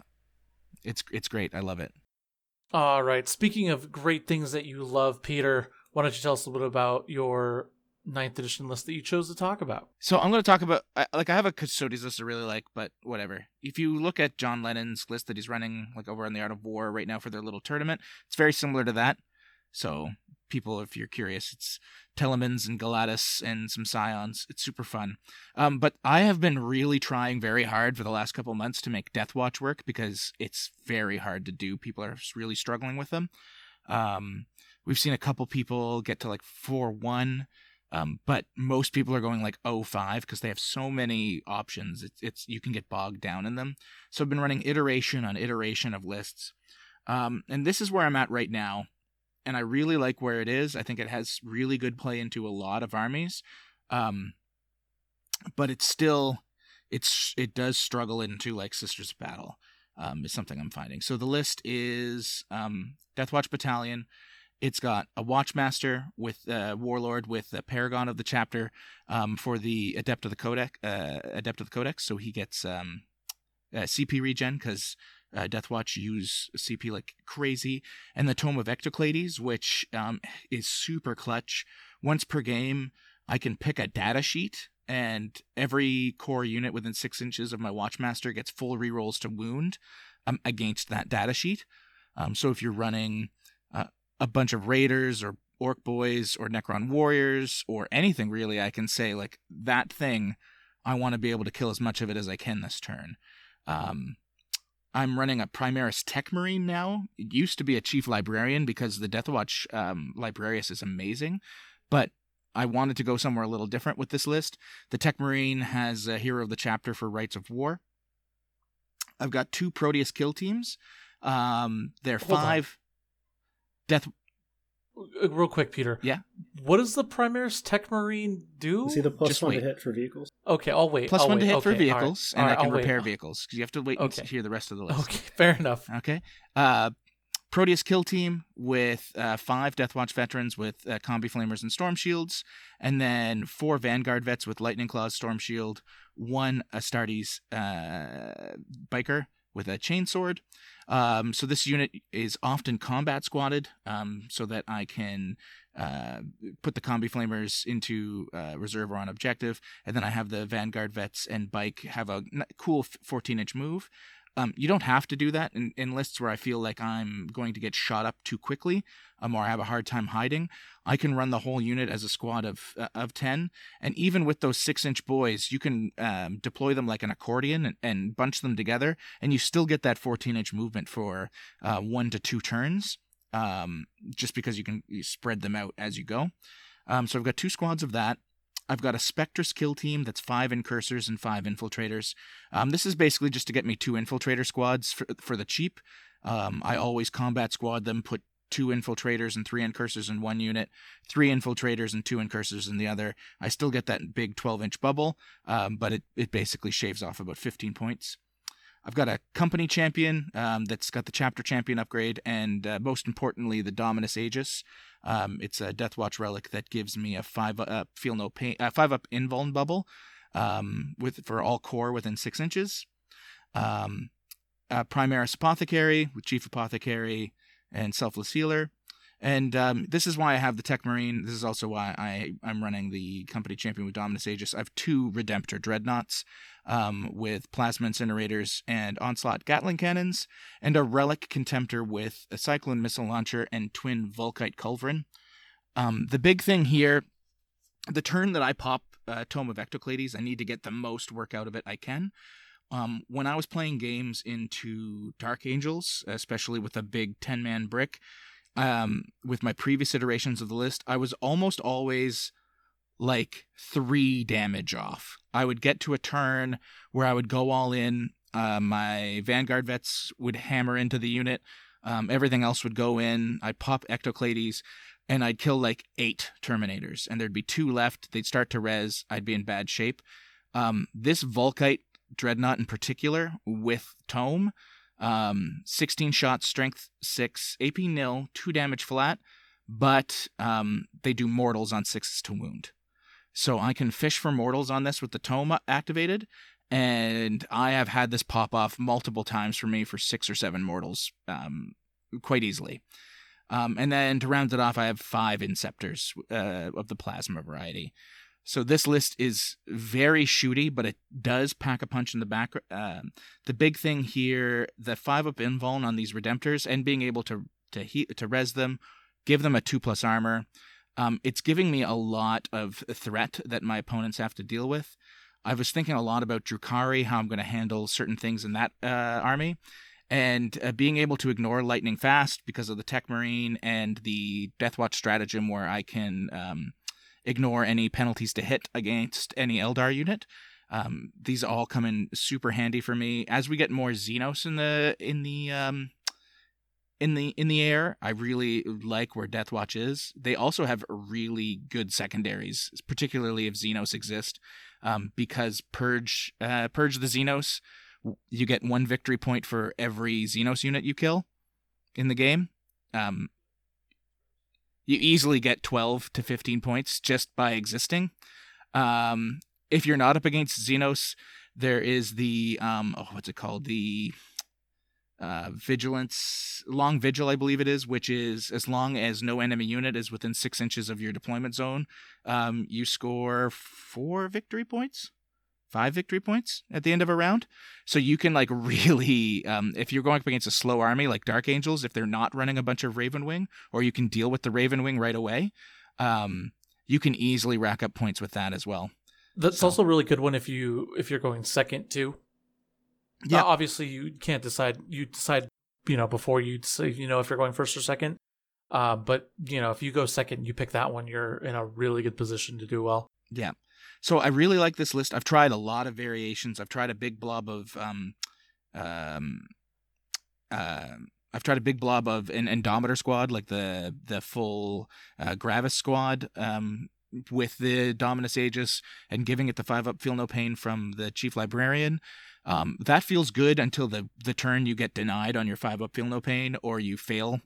it's it's great. I love it. all right. Speaking of great things that you love, Peter, why don't you tell us a little bit about your ninth edition list that you chose to talk about? So I'm going to talk about like I have a Custodes list I really like, but whatever. If you look at John Lennon's list that he's running like over on the Art of War right now for their little tournament, it's very similar to that. So people, if you're curious, it's Telemans and Galatus and some Scions. It's super fun. Um, but I have been really trying very hard for the last couple months to make Death Watch work because it's very hard to do. People are really struggling with them. Um, we've seen a couple people get to like four one. Um, but most people are going like 05 because they have so many options. It's, it's you can get bogged down in them. So I've been running iteration on iteration of lists, um, and this is where I'm at right now. And I really like where it is. I think it has really good play into a lot of armies, um, but it's still it's it does struggle into like Sisters of Battle. Um, is something I'm finding. So the list is um, Deathwatch Battalion, it's got a Watchmaster with uh, Warlord with a Paragon of the chapter um, for the Adept of the Codex. Uh, Adept of the Codex, so he gets um, uh, CP regen because uh, Deathwatch use CP like crazy, and the Tome of Ectoclades, which um, is super clutch. Once per game, I can pick a data sheet, and every core unit within six inches of my Watchmaster gets full rerolls to wound um, against that data sheet. Um, so if you're running a bunch of raiders or ork boys or necron warriors or anything really i can say like that thing i want to be able to kill as much of it as i can this turn um, i'm running a primaris tech marine now it used to be a chief librarian because the deathwatch um, librarius is amazing but I wanted to go somewhere a little different with this list. The Tech Marine has a hero of the chapter for Rites of War. I've got two Proteus kill teams. Um, they're Hold on. five death. Uh, Real quick, Peter. Yeah. What does the Primaris Tech Marine do? See the plus Just one wait. to hit for vehicles. Okay, I'll wait. Plus I'll one to hit for Okay, right. vehicles, All and right, I can I'll wait. repair vehicles. 'cause you have to wait Okay. and hear the rest of the list. Okay, fair enough. Okay. Uh, Proteus kill team with uh, five Deathwatch veterans with uh, combi flamers and storm shields, and then four Vanguard vets with lightning claws, storm shield, one Astartes uh, biker with a chainsword. Um, so this unit is often combat squadded, um, so that I can uh, put the combi flamers into uh, reserve or on objective, and then I have the Vanguard vets and bike have a cool 14 inch move. Um, you don't have to do that in, in lists where I feel like I'm going to get shot up too quickly, um, or I have a hard time hiding. I can run the whole unit as a squad of uh, of ten, and even with those six inch boys, you can um, deploy them like an accordion and, and bunch them together, and you still get that 14 inch movement for uh, one to two turns, um, just because you can you spread them out as you go. Um, so I've got two squads of that. I've got a Spectrus kill team that's five incursors and five infiltrators. Um, this is basically just to get me two infiltrator squads for, for the cheap. Um, I always combat squad them, put two infiltrators and three incursors in one unit, three infiltrators and two incursors in the other. I still get that big 12 inch bubble, um, but it, it basically shaves off about 15 points. I've got a company champion um, that's got the chapter champion upgrade, and uh, most importantly, the Dominus Aegis. Um, it's a Deathwatch relic that gives me a five up feel no pain, uh, five up invuln bubble, um, with for all core within six inches. Um, uh, Primaris Apothecary with Chief Apothecary and Selfless Healer. And um, this is why I have the Tech Marine. This is also why I, I'm running the company champion with Dominus Aegis. I have two Redemptor Dreadnoughts um, with Plasma Incinerators and Onslaught Gatling Cannons, and a Relic Contemptor with a Cyclone Missile Launcher and Twin Volkite Culverin. Um, the big thing here, the turn that I pop uh, Tome of Ectoclades, I need to get the most work out of it I can. Um, when I was playing games into Dark Angels, especially with a big 10 man brick, um, with my previous iterations of the list, I was almost always like three damage off. I would get to a turn where I would go all in. Uh, my Vanguard vets would hammer into the unit. Um, everything else would go in. I'd pop Ectoclades and I'd kill like eight Terminators, and there'd be two left. They'd start to res. I'd be in bad shape. Um, this Volkite Dreadnought in particular with Tome, um, 16 shots, strength 6, AP nil, 2 damage flat, but um, they do mortals on 6s to wound. So I can fish for mortals on this with the Tome activated, and I have had this pop off multiple times for me for 6 or 7 mortals um, quite easily. Um, and then to round it off, I have five Inceptors uh, of the plasma variety. So this list is very shooty, but it does pack a punch in the back. Um the big thing here, the five up invuln on these Redemptors and being able to to he- to res them, give them a two plus armor. Um, it's giving me a lot of threat that my opponents have to deal with. I was thinking a lot about Drukari, how I'm going to handle certain things in that uh, army, and uh, being able to ignore lightning fast because of the Tech Marine and the Deathwatch stratagem, where I can. Um, ignore any penalties to hit against any Eldar unit. Um, these all come in super handy for me as we get more Xenos in the in the um, in the in the air. I really like where Deathwatch is. They also have really good secondaries, particularly if Xenos exist, um, because purge uh, purge the Xenos. You get one victory point for every Xenos unit you kill in the game. Um, you easily get 12 to 15 points just by existing. Um, if you're not up against Xenos, there is the um, oh, what's it called? The uh, vigilance, long vigil, I believe it is, which is as long as no enemy unit is within six inches of your deployment zone, um, you score four victory points, five victory points at the end of a round. So you can like really, um, if you're going up against a slow army like Dark Angels, if they're not running a bunch of Ravenwing, or you can deal with the Ravenwing right away, um, you can easily rack up points with that as well. That's So- also a really good one if you if you're going second too. Yeah. Uh, obviously, you can't decide. You decide, you know, before you say, you know, if you're going first or second. Uh, but you know, if you go second, you pick that one, you're in a really good position to do well. Yeah. So I really like this list. I've tried a lot of variations. I've tried a big blob of um um uh, I've tried a big blob of an Indomitor squad, like the the full uh, Gravis squad, um, with the Dominus Aegis and giving it the five up feel no pain from the Chief Librarian. Um, that feels good until the the turn you get denied on your five up feel no pain or you fail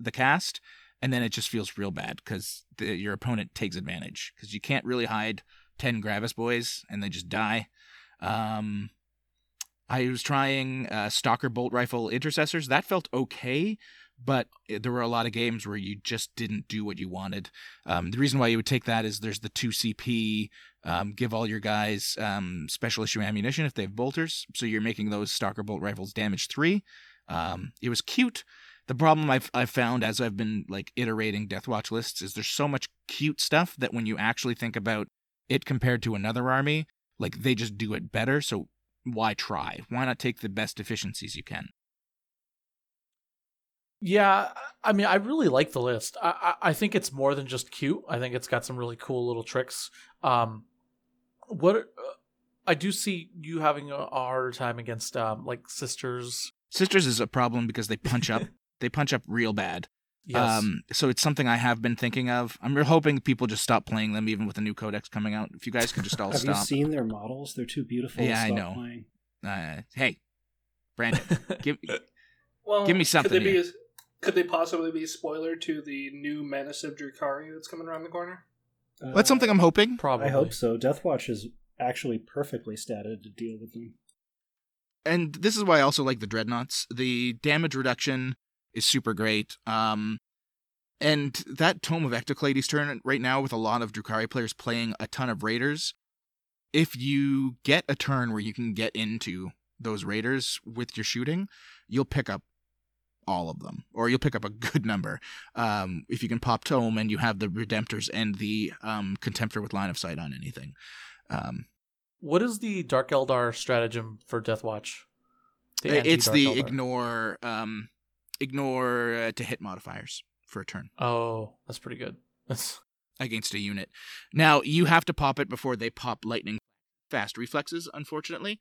the cast, and then it just feels real bad because your opponent takes advantage because you can't really hide ten Gravis boys and they just die. Um, I was trying uh, Stalker bolt rifle intercessors. That felt okay, but there were a lot of games where you just didn't do what you wanted. Um, the reason why you would take that is there's the 2 CP, um, give all your guys um, special issue ammunition if they have bolters. So you're making those Stalker bolt rifles damage 3. Um, it was cute. The problem I've, I've found as I've been like iterating Deathwatch lists is there's so much cute stuff that when you actually think about it compared to another army, like they just do it better. So why try? Why not take the best efficiencies you can? Yeah, I mean, I really like the list. I, I, I think it's more than just cute. I think it's got some really cool little tricks. Um, what uh, I do see you having a harder time against um, like sisters. Sisters is a problem because they punch up. they punch up real bad. Yes. Um, so it's something I have been thinking of. I'm hoping people just stop playing them, even with the new codex coming out. If you guys could just all Have stop. you seen their models? They're too beautiful. Yeah, I Stop know. Uh, hey, Brandon, give Well, Give me something Could they, be a, could they possibly be a spoiler to the new Menace of Drukari that's coming around the corner? that's something I'm hoping. Probably. I hope so. Deathwatch is actually perfectly statted to deal with them. and this is why I also like the dreadnoughts. The damage reduction is super great. Um, and that Tome of Ectoclades turn right now with a lot of Drukari players playing a ton of Raiders. If you get a turn where you can get into those Raiders with your shooting, you'll pick up all of them, or you'll pick up a good number. Um, if you can pop Tome and you have the Redemptors and the um, Contemptor with line of sight on anything. Um, What is the Dark Eldar stratagem for Deathwatch? it's anti-Dark the Eldar. ignore um, ignore uh, to hit modifiers for a turn Oh, that's pretty good. That's against a unit. Now you have to pop it before they pop lightning fast reflexes, unfortunately.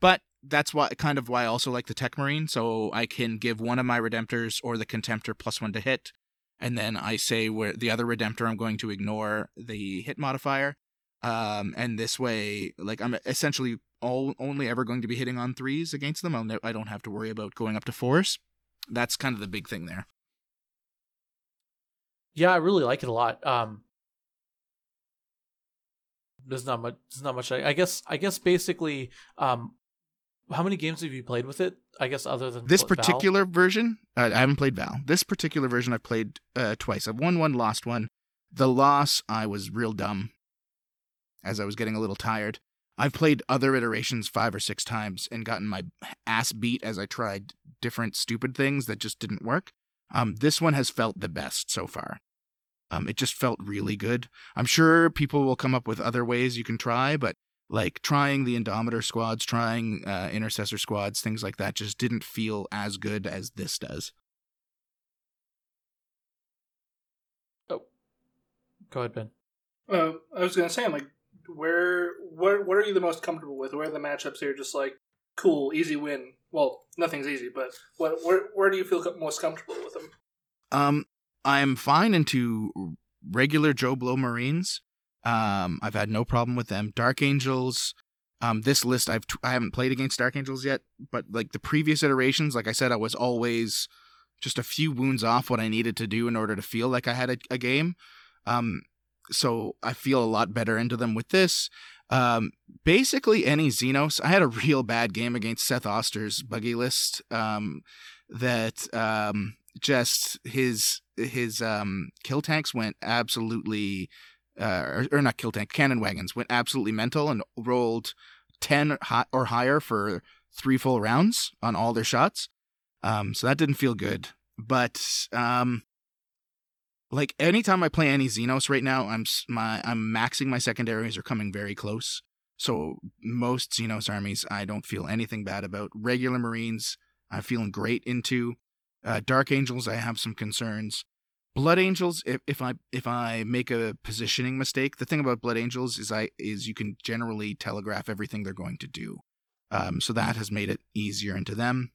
But that's why kind of why I also like the Tech Marine, so I can give one of my Redemptors or the Contemptor plus one to hit, and then I say where the other Redemptor I'm going to ignore the hit modifier. Um, and this way, like I'm essentially all only ever going to be hitting on threes against them. I'll I don't have to worry about going up to fours. That's kind of the big thing there. yeah, I really like it a lot. Um, there's not much. There's not much. I, I guess. I guess basically, um, how many games have you played with it? I guess other than this Val? particular version uh, i haven't played val this particular version i've played uh, twice i've won one lost one the loss i was real dumb as i was getting a little tired i've played other iterations five or six times and gotten my ass beat as i tried different stupid things that just didn't work um, this one has felt the best so far um, it just felt really good i'm sure people will come up with other ways you can try but like trying the Indomitor squads, trying uh, intercessor squads, things like that just didn't feel as good as this does. Oh, go ahead, Ben. Uh, I was gonna say, I'm like, where, what, what are you the most comfortable with? Where are the matchups here? Just like, cool, easy win. Well, nothing's easy, but what, where, where do you feel most comfortable with them? Um, I'm fine into regular Joe Blow Marines. Um, I've had no problem with them. Dark Angels. Um, this list I've t- I haven't played against Dark Angels yet, but like the previous iterations, like I said, I was always just a few wounds off what I needed to do in order to feel like I had a, a game. Um, so I feel a lot better into them with this. Um, basically any Xenos. I had a real bad game against Seth Oster's buggy list. Um, that um just his his um kill tanks went absolutely uh, or, or not kill tank cannon wagons went absolutely mental and rolled 10 hi- or higher for three full rounds on all their shots um so that didn't feel good but um like anytime i play any xenos right now i'm my i'm maxing my secondaries are coming very close so most xenos armies i don't feel anything bad about regular marines i'm feeling great into Uh, Dark Angels, I have some concerns. Blood Angels, if, if I if I make a positioning mistake, the thing about Blood Angels is I is you can generally telegraph everything they're going to do. Um, so that has made it easier into them.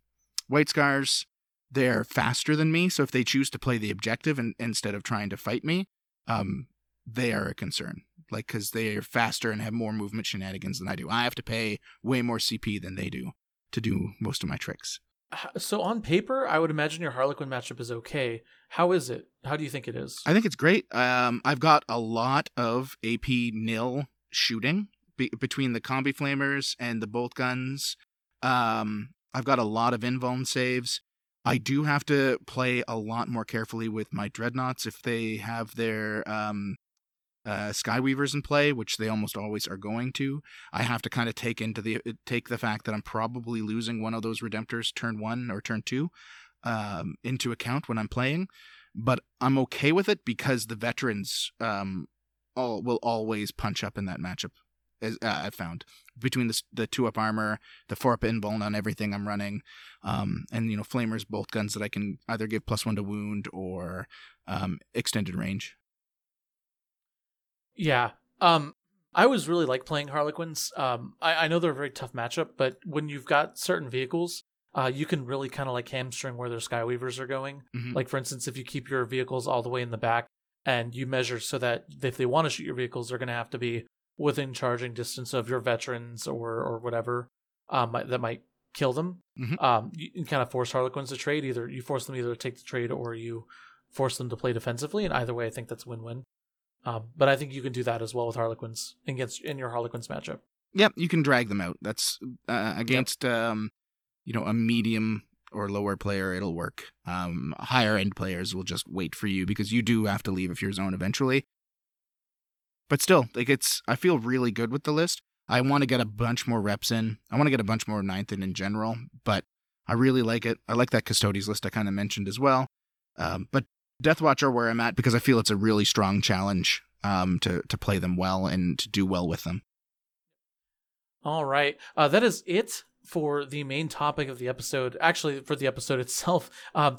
White Scars, they're faster than me, so if they choose to play the objective and, instead of trying to fight me, um, they are a concern. Like, because they are faster and have more movement shenanigans than I do. I have to pay way more CP than they do to do most of my tricks. So on paper, I would imagine your Harlequin matchup is okay. How is it? How do you think it is? I think it's great. Um, I've got a lot of AP nil shooting be- between the combi flamers and the bolt guns. Um, I've got a lot of invuln saves. I do have to play a lot more carefully with my dreadnoughts if they have their um, uh, Skyweavers in play, which they almost always are going to. I have to kind of take into the take the fact that I'm probably losing one of those Redemptors turn one or turn two um, into account when I'm playing, but I'm okay with it because the veterans um, all will always punch up in that matchup. As uh, I found between the the two up armor, the four up invuln on everything I'm running, um, and you know flamers, bolt guns that I can either give plus one to wound or um, extended range. Yeah. Um, I was really like playing Harlequins. Um, I, I know they're a very tough matchup, but when you've got certain vehicles, uh, you can really kind of like hamstring where their Skyweavers are going. Mhm. Like for instance, if you keep your vehicles all the way in the back and you measure so that if they want to shoot your vehicles, they're going to have to be within charging distance of your veterans or or whatever um, that might kill them. Mhm. Um, you kind of force Harlequins to trade. Either you force them either to take the trade or you force them to play defensively. And either way, I think that's win win. Um, but I think you can do that as well with Harlequins against in your Harlequins matchup. Yep, you can drag them out. That's uh, against um, you know a medium or lower player. It'll work. Um, higher end players will just wait for you because you do have to leave if you're zone eventually. But still, like it's, I feel really good with the list. I want to get a bunch more reps in. I want to get a bunch more ninth in in general, but I really like it. I like that Custodes list I kind of mentioned as well. Um, but Deathwatch are where I'm at because I feel it's a really strong challenge um, to to play them well and to do well with them. All right. Uh, that is it for the main topic of the episode. Actually, for the episode itself. Um,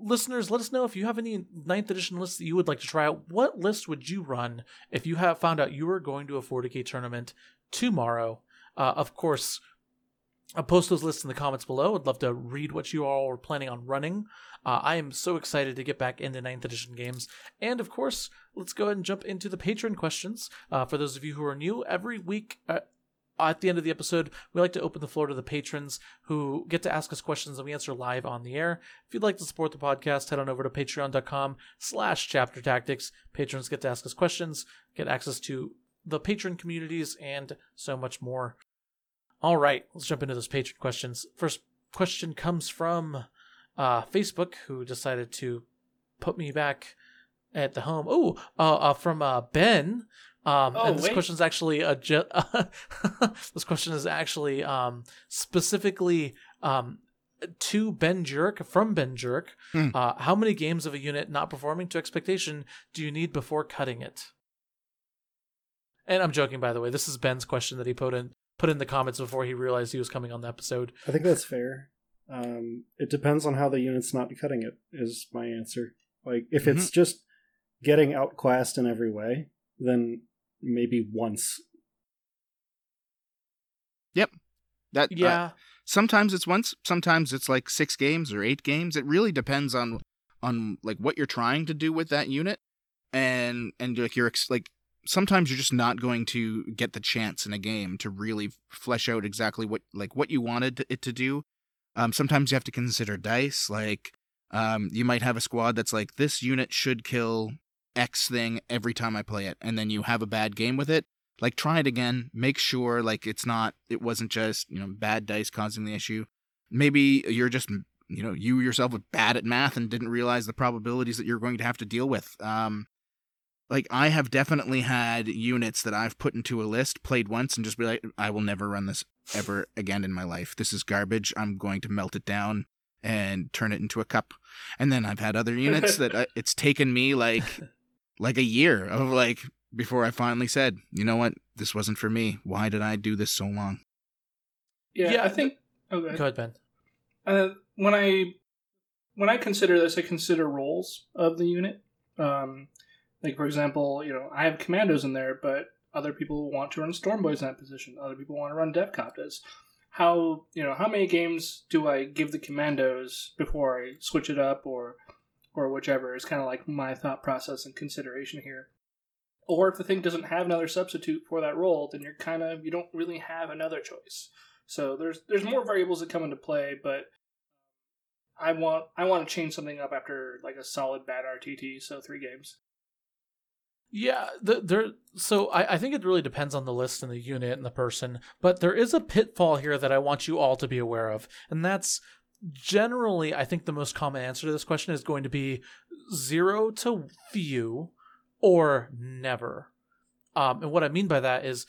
listeners, let us know if you have any ninth edition lists that you would like to try out. What list would you run if you have found out you were going to a 40k tournament tomorrow? Uh, of course, I'll post those lists in the comments below. I'd love to read what you all are planning on running. Uh, I am so excited to get back into 9th edition games. And of course, let's go ahead and jump into the patron questions. Uh, for those of you who are new, every week uh, at the end of the episode, we like to open the floor to the patrons who get to ask us questions and we answer live on the air. If you'd like to support the podcast, head on over to patreon.com slash chapter tactics. Patrons get to ask us questions, get access to the patron communities, and so much more. All right, let's jump into those patron questions. First question comes from uh, Facebook, who decided to put me back at the home. Oh, uh, uh, from uh, Ben. Um, Oh, and this wait. question is actually a ju- this question is actually um, specifically um, to Ben Jerk from Ben Jerk. Hmm. Uh, how many games of a unit not performing to expectation do you need before cutting it? And I'm joking, by the way. This is Ben's question that he put in put in the comments before he realized he was coming on the episode. I think that's fair. Um, it depends on how the unit's not cutting it. Is my answer. Like if it's just getting outclassed in every way, then maybe once. Yep. That uh, Yeah, sometimes it's once, sometimes it's like six games or eight games. It really depends on on like what you're trying to do with that unit, and and like you're ex- like sometimes you're just not going to get the chance in a game to really flesh out exactly what like what you wanted it to do. Um, sometimes you have to consider dice. Like um, you might have a squad that's like this unit should kill X thing every time I play it, and then you have a bad game with it like try it again make sure like it's not it wasn't just you know bad dice causing the issue. Maybe you're just you know you yourself were bad at math and didn't realize the probabilities that you're going to have to deal with. Um like i have definitely had units that i've put into a list played once and just be like i will never run this ever again in my life. This is garbage. I'm going to melt it down and turn it into a cup. And then i've had other units that uh, it's taken me like like a year of like before I finally said, you know what, this wasn't for me. Why did I do this so long? Yeah, Yeah, I think. Okay. go ahead, Ben. Uh, when I when I consider this, I consider roles of the unit. Um, like for example, you know, I have commandos in there, but other people want to run Stormboys in that position. Other people want to run Deffkoptas. How you know how many games do I give the commandos before I switch it up or or whichever? Is kind of like my thought process and consideration here. Or if the thing doesn't have another substitute for that role, then you're kind of you don't really have another choice. So there's there's more variables that come into play, but I want I want to change something up after like a solid bad RTT, so three games. Yeah, the, there. So I, I think it really depends on the list and the unit and the person, but there is a pitfall here that I want you all to be aware of, and that's generally I think the most common answer to this question is going to be zero to few or never. Um, and what I mean by that is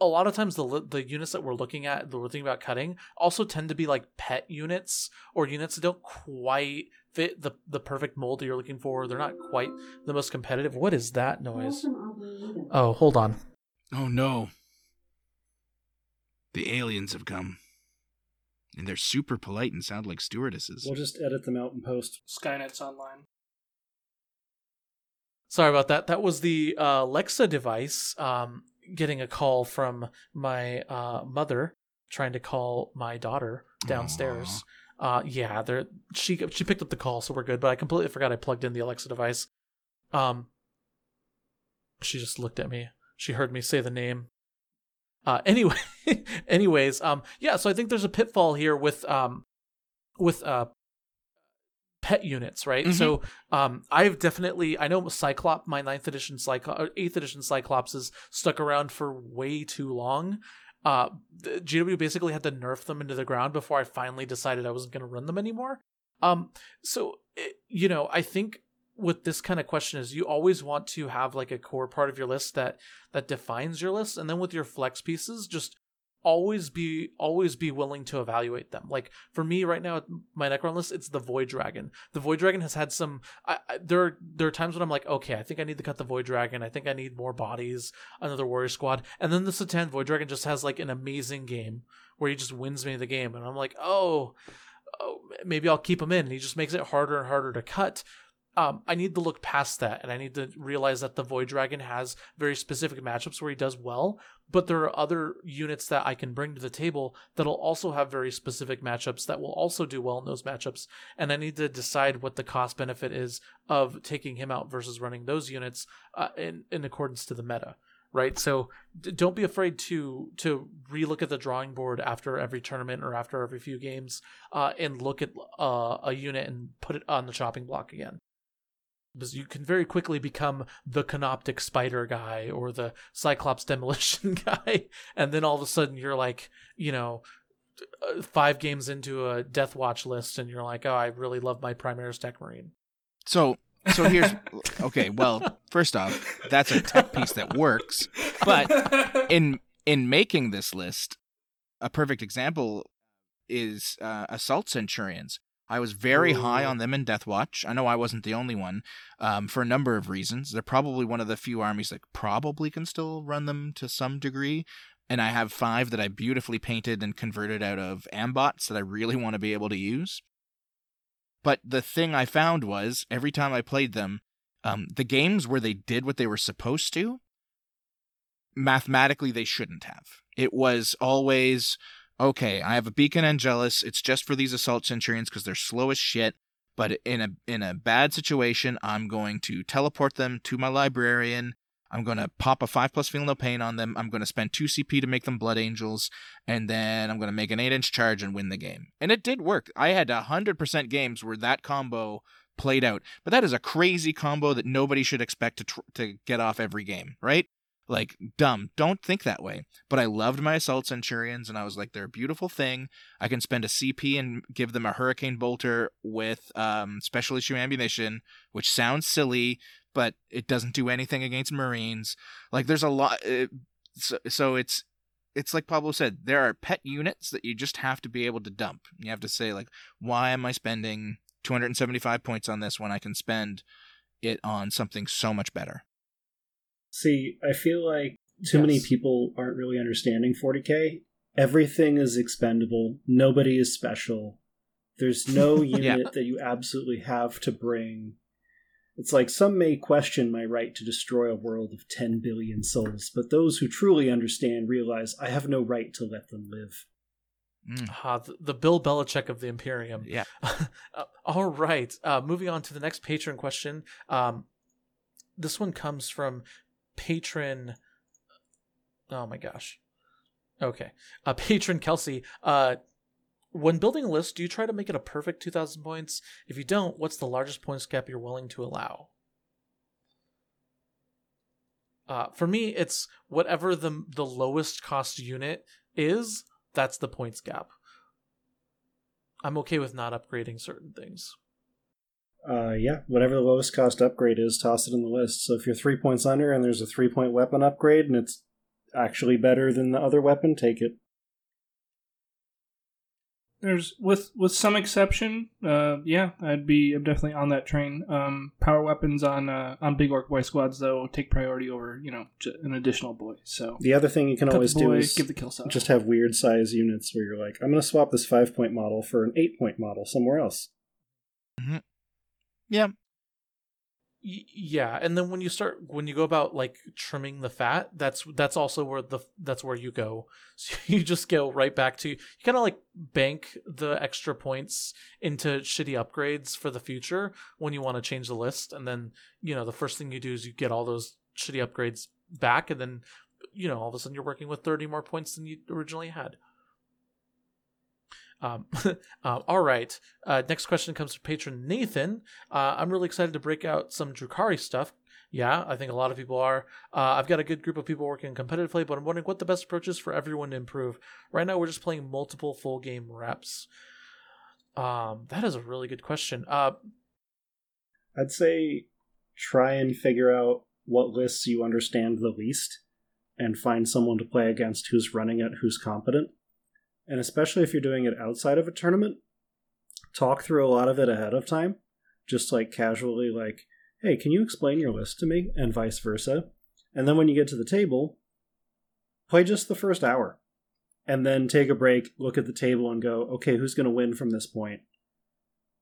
a lot of times the the units that we're looking at that we're thinking about cutting also tend to be like pet units or units that don't quite fit the the perfect mold that you're looking for. They're not quite the most competitive. What is that noise? Oh, hold on. Oh no. The aliens have come. And they're super polite and sound like stewardesses. We'll just edit them out and post. Skynet's online. Sorry about that. That was the uh, Alexa device um, getting a call from my uh, mother trying to call my daughter downstairs. Uh, yeah, there she she picked up the call, so we're good. But I completely forgot I plugged in the Alexa device. Um, she just looked at me. She heard me say the name. Uh, anyway, anyways, um, yeah. So I think there's a pitfall here with um, with uh, pet units, right? Mhm. So um, I've definitely I know Cyclops, my ninth edition Cyclops, eighth edition Cyclops is stuck around for way too long. Uh, GW basically had to nerf them into the ground before I finally decided I wasn't going to run them anymore. Um, so it, you know, I think with this kind of question is you always want to have like a core part of your list that that defines your list, and then with your flex pieces, just always be always be willing to evaluate them. Like for me right now, my Necron list, it's the Void Dragon. The Void Dragon has had some. I, I, there are there are times when I'm like, okay, I think I need to cut the Void Dragon. I think I need more bodies, another Warrior Squad, and then the C'tan Void Dragon just has like an amazing game where he just wins me the game, and I'm like, oh. Oh, maybe I'll keep him in. And he just makes it harder and harder to cut um, I need to look past that and I need to realize that the Void Dragon has very specific matchups where he does well, but there are other units that I can bring to the table that'll also have very specific matchups that will also do well in those matchups. And I need to decide what the cost benefit is of taking him out versus running those units uh, in, in accordance to the meta. Right, so d- don't be afraid to to relook at the drawing board after every tournament or after every few games, uh, and look at uh, a unit and put it on the chopping block again you can very quickly become the canoptek spider guy or the cyclops demolition guy and then all of a sudden you're like you know uh, five games into a death watch list and you're like oh i really love my primaris tech marine So so here's okay, well, first off, that's a tech piece that works. But in in making this list, a perfect example is uh, Assault Centurions. I was very high on them in Death Watch. I know I wasn't the only one, um, for a number of reasons. They're probably one of the few armies that probably can still run them to some degree. And I have five that I beautifully painted and converted out of ambots that I really want to be able to use. But the thing I found was every time I played them, um, the games where they did what they were supposed to, mathematically they shouldn't have. It was always okay. I have a beacon Angelis. It's just for these assault centurions because they're slow as shit. But in a in a bad situation, I'm going to teleport them to my librarian. I'm going to pop a 5 plus feel no pain on them. I'm going to spend 2 CP to make them Blood Angels. And then I'm going to make an 8 inch charge and win the game. And it did work. I had 100% games where that combo played out. But that is a crazy combo that nobody should expect to, tr- to get off every game, right? Like, dumb. Don't think that way. But I loved my Assault Centurions, and I was like, they're a beautiful thing. I can spend a CP and give them a Hurricane Bolter with um, special issue ammunition, which sounds silly, but it doesn't do anything against Marines. Like, there's a lot. Uh, so, so it's it's like Pablo said, there are pet units that you just have to be able to dump. You have to say like, why am I spending 275 points on this when I can spend it on something so much better? See, I feel like too many people aren't really understanding 40k. Everything is expendable. Nobody is special. There's no unit Yeah. that you absolutely have to bring. It's like some may question my right to destroy a world of 10 billion souls, but those who truly understand realize I have no right to let them live. Mm, Ah, the, the Bill Belichick of the Imperium. yeah. Uh, all right. Uh, moving on to the next patron question. Um, this one comes from patron. Oh my gosh. Okay. Uh, patron Kelsey. Uh, when building a list, do you try to make it a perfect 2,000 points? If you don't, what's the largest points gap you're willing to allow? Uh, for me, it's whatever the the lowest cost unit is. That's the points gap. I'm okay with not upgrading certain things. Uh, yeah, whatever the lowest cost upgrade is, toss it in the list. So if you're three points under and there's a three point weapon upgrade and it's actually better than the other weapon, take it. There's with with some exception, uh, yeah, I'd be I'm definitely on that train. Um, power weapons on uh, on big ork boy squads though take priority over you know an additional boy. So The other thing you can always the do is give the kill cell. just have weird size units where you're like, I'm going to swap this five point model for an eight point model somewhere else. Yeah. Yeah, and then when you start when you go about like trimming the fat, that's that's also where the that's where you go. So you just go right back to you kind of like bank the extra points into shitty upgrades for the future when you want to change the list, and then you know the first thing you do is you get all those shitty upgrades back, and then you know all of a sudden you're working with thirty more points than you originally had. Um, uh, all right. Uh, next question comes from patron Nathan. Uh, I'm really excited to break out some Drukari stuff. Yeah, I think a lot of people are. Uh, I've got a good group of people working competitively, but I'm wondering what the best approach is for everyone to improve. Right now, we're just playing multiple full game reps. Um, that is a really good question. Uh, I'd say try and figure out what lists you understand the least and find someone to play against who's running it, who's competent. And especially if you're doing it outside of a tournament, talk through a lot of it ahead of time, just like casually, like, hey, can you explain your list to me? And vice versa. And then when you get to the table, play just the first hour. And then take a break, look at the table, and go, okay, who's going to win from this point?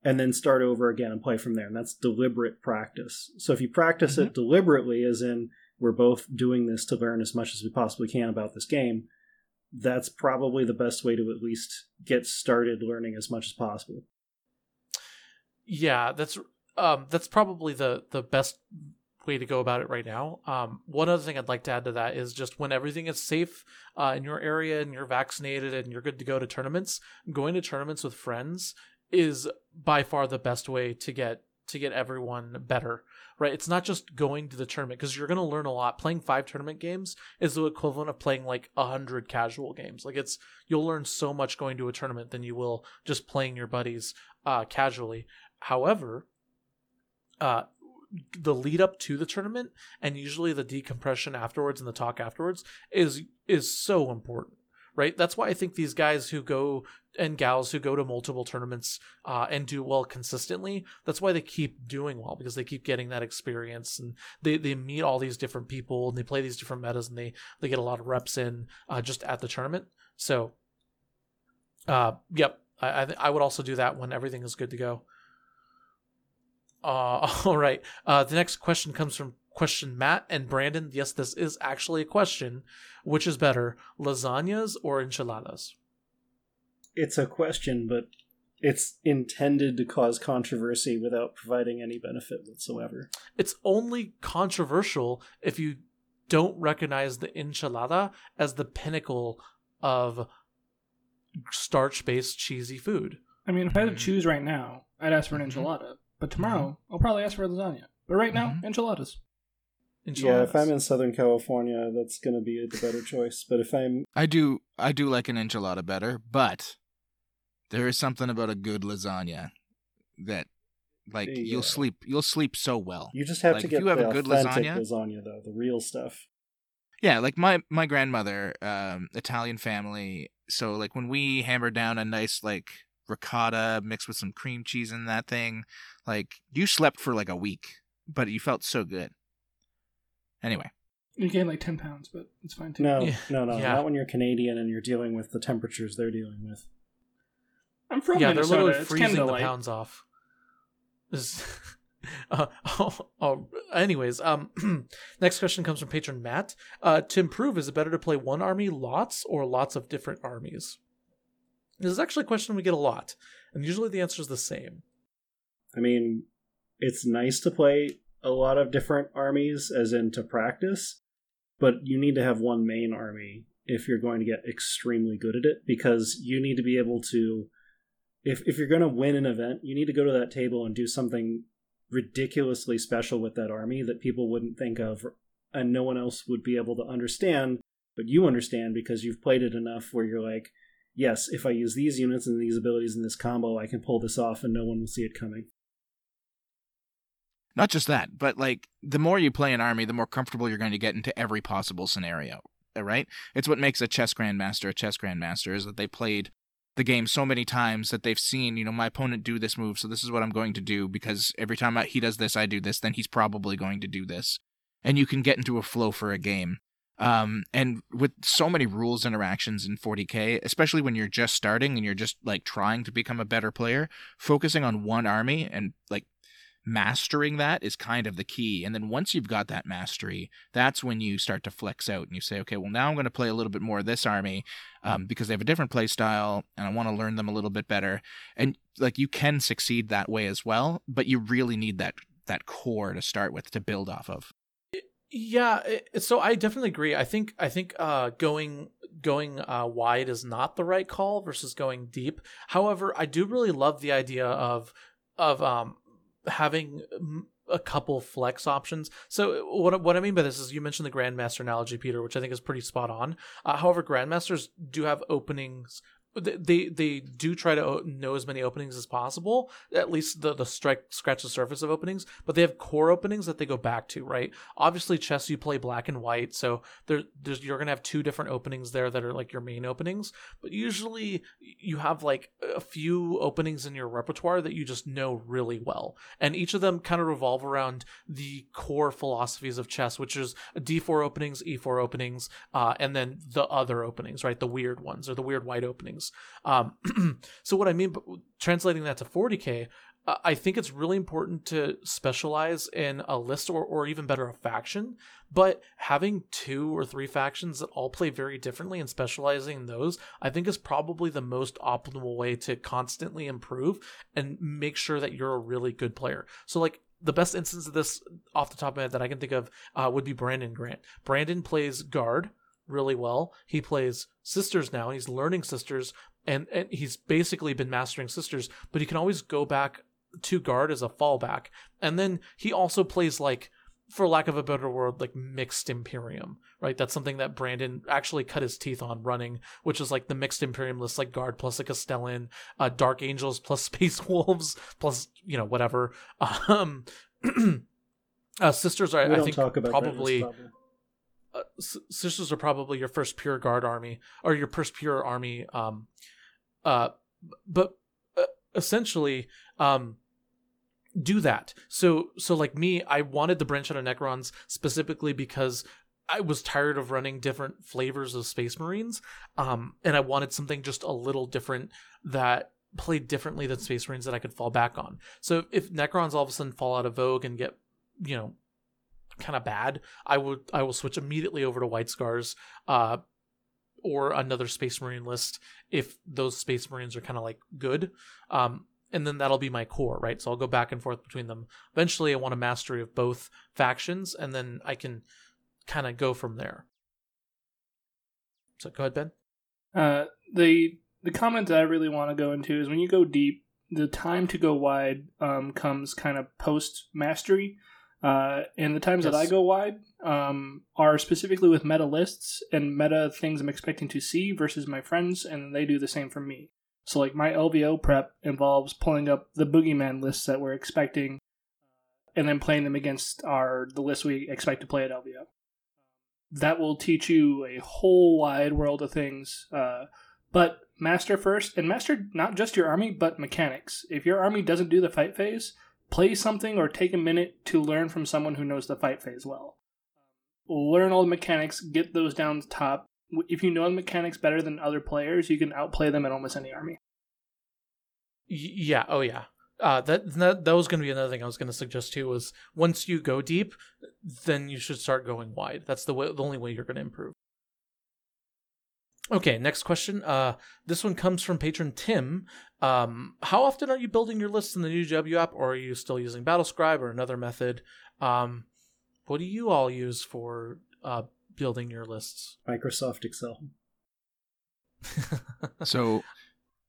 and then start over again and play from there. And that's deliberate practice. So if you practice it mm-hmm. deliberately, as in we're both doing this to learn as much as we possibly can about this game, that's probably the best way to at least get started learning as much as possible. yeah, that's um, that's probably the the best way to go about it right now. Um, one other thing I'd like to add to that is just when everything is safe uh, in your area and you're vaccinated and you're good to go to tournaments, going to tournaments with friends is by far the best way to get to get everyone better right? It's not just going to the tournament because you're going to learn a lot. Playing five tournament games is the equivalent of playing like a hundred casual games. Like it's you'll learn so much going to a tournament than you will just playing your buddies uh casually. However uh the lead up to the tournament and usually the decompression afterwards and the talk afterwards is is so important right? That's why i think these guys who go and gals who go to multiple tournaments uh, and do well consistently that's why they keep doing well because they keep getting that experience and they, they meet all these different people and they play these different metas and they they get a lot of reps in uh, just at the tournament. So uh yep i I, th- I would also do that when everything is good to go. Uh, all right. Uh, the next question comes from question Matt and Brandon. Yes, this is actually a question. Which is better, lasagnas or enchiladas? It's a question, but it's intended to cause controversy without providing any benefit whatsoever. It's only controversial if you don't recognize the enchilada as the pinnacle of starch-based cheesy food. I mean, if I had to Mhm. choose right now, I'd ask for an Mhm. enchilada. But tomorrow, I'll probably ask for a lasagna. But right now, Mhm. enchiladas. Yeah, if I'm in Southern California, that's going to be the better choice. But if I'm I do I do like an enchilada better, but there is something about a good lasagna that like Yeah. you'll sleep you'll sleep so well. You just have Like, to if get you have the a good authentic lasagna- lasagna, though, the real stuff. Yeah, like my my grandmother, um, Italian family. So like when we hammered down a nice like ricotta mixed with some cream cheese in that thing, like you slept for like a week, but you felt so good. Anyway, You gain like 10 pounds, but it's fine too. No, Yeah. no, no, Yeah. not when you're Canadian and you're dealing with the temperatures they're dealing with. I'm from yeah, Minnesota. they're literally freezing Canada the light. pounds off. Uh, oh, oh, anyways, um, next question comes from patron Matt. Uh, to improve, is it better to play one army lots or lots of different armies? This is actually a question we get a lot, and usually the answer is the same. I mean, it's nice to play a lot of different armies, as in to practice, but you need to have one main army if you're going to get extremely good at it, because you need to be able to. If, if you're going to win an event, you need to go to that table and do something ridiculously special with that army that people wouldn't think of, and no one else would be able to understand, but you understand because you've played it enough where you're like, yes, if I use these units and these abilities in this combo, I can pull this off and no one will see it coming. Not just that, but like the more you play an army, the more comfortable you're going to get into every possible scenario. uh, Right? It's what makes a chess grandmaster a chess grandmaster is that they played the game so many times that they've seen, you know, my opponent do this move, so this is what I'm going to do because every time he does this, I do this, then he's probably going to do this. And you can get into a flow for a game. Um, and with so many rules interactions in 40k, especially when you're just starting and you're just like trying to become a better player, focusing on one army and like mastering that is kind of the key. And then once you've got that mastery, that's when you start to flex out and you say, okay, well, now I'm going to play a little bit more of this army um, because they have a different play style and I want to learn them a little bit better. And like you can succeed that way as well, but you really need that that core to start with to build off of. Yeah, so I definitely agree. I think I think uh, going going uh, wide is not the right call versus going deep. However, I do really love the idea of of um, having mm, a couple flex options. So what what I mean by this is you mentioned the grandmaster analogy, Peter, which I think is pretty spot on. Uh, however, grandmasters do have openings. They, they do try to know as many openings as possible, at least the the strike scratch the surface of openings. But they have core openings that they go back to, right? Obviously, chess you play black and white, so there there's you're gonna have two different openings there that are like your main openings. But usually you have like a few openings in your repertoire that you just know really well, and each of them kind of revolve around the core philosophies of chess, which is D4 openings, E4 openings, uh, and then the other openings, right? The weird ones or the weird white openings. Um, so what I mean, translating that to 40k, uh, think it's really important to specialize in a list or, or even better a faction. But having two or three factions that all play very differently and specializing in those, I think is probably the most optimal way to constantly improve and make sure that you're a really good player. So like the best instance of this off the top of my head that I can think of uh, would be Brandon Grant. Brandon plays guard really well. He plays sisters now, and he's learning sisters, and, and he's basically been mastering sisters, but he can always go back to guard as a fallback. And then he also plays like for lack of a better word, like mixed Imperium, right? That's something that Brandon actually cut his teeth on running, which is like the mixed Imperium list, like Guard plus a Castellan, uh, Dark Angels plus Space Wolves plus, you know, whatever. Um, uh, Sisters are, I think, probably that in this bubble. Uh, sisters are probably your first pure guard army or your first pure army um uh but uh, essentially um do that. So so like me i wanted the branch out of necrons specifically because i was tired of running different flavors of space marines um and i wanted something just a little different that played differently than space marines that i could fall back on. So if necrons all of a sudden fall out of vogue and get you know kind of bad, I would I will switch immediately over to White Scars, uh, or another Space Marine list if those Space Marines are kind of like good. Um, and then that'll be my core, right? So I'll go back and forth between them. Eventually, I want a mastery of both factions, and then I can kind of go from there. So go ahead, Ben. Uh, the the comment that I really want to go into is when you go deep, the time to go wide um, comes kind of post mastery. Uh, and the times that I go wide um, are specifically with meta lists and meta things I'm expecting to see versus my friends, and they do the same for me. So, like, my LVO prep involves pulling up the boogeyman lists that we're expecting and then playing them against our the list we expect to play at LVO. That will teach you a whole wide world of things. Uh, but master first, and master not just your army, but mechanics. If your army doesn't do the fight phase, play something or take a minute to learn from someone who knows the fight phase well. Learn all the mechanics, get those down to top. If you know the mechanics better than other players, you can outplay them in almost any army. yeah. Oh yeah. Uh, that, that that was going to be another thing I was going to suggest too. Was once you go deep, then you should start going wide. That's the way, the only way you're going to improve. Okay, next question. Uh, this one comes from patron Tim. Um, how often are you building your lists in the new GW app, or are you still using BattleScribe or another method? Um, what do you all use for uh, building your lists? Microsoft Excel. so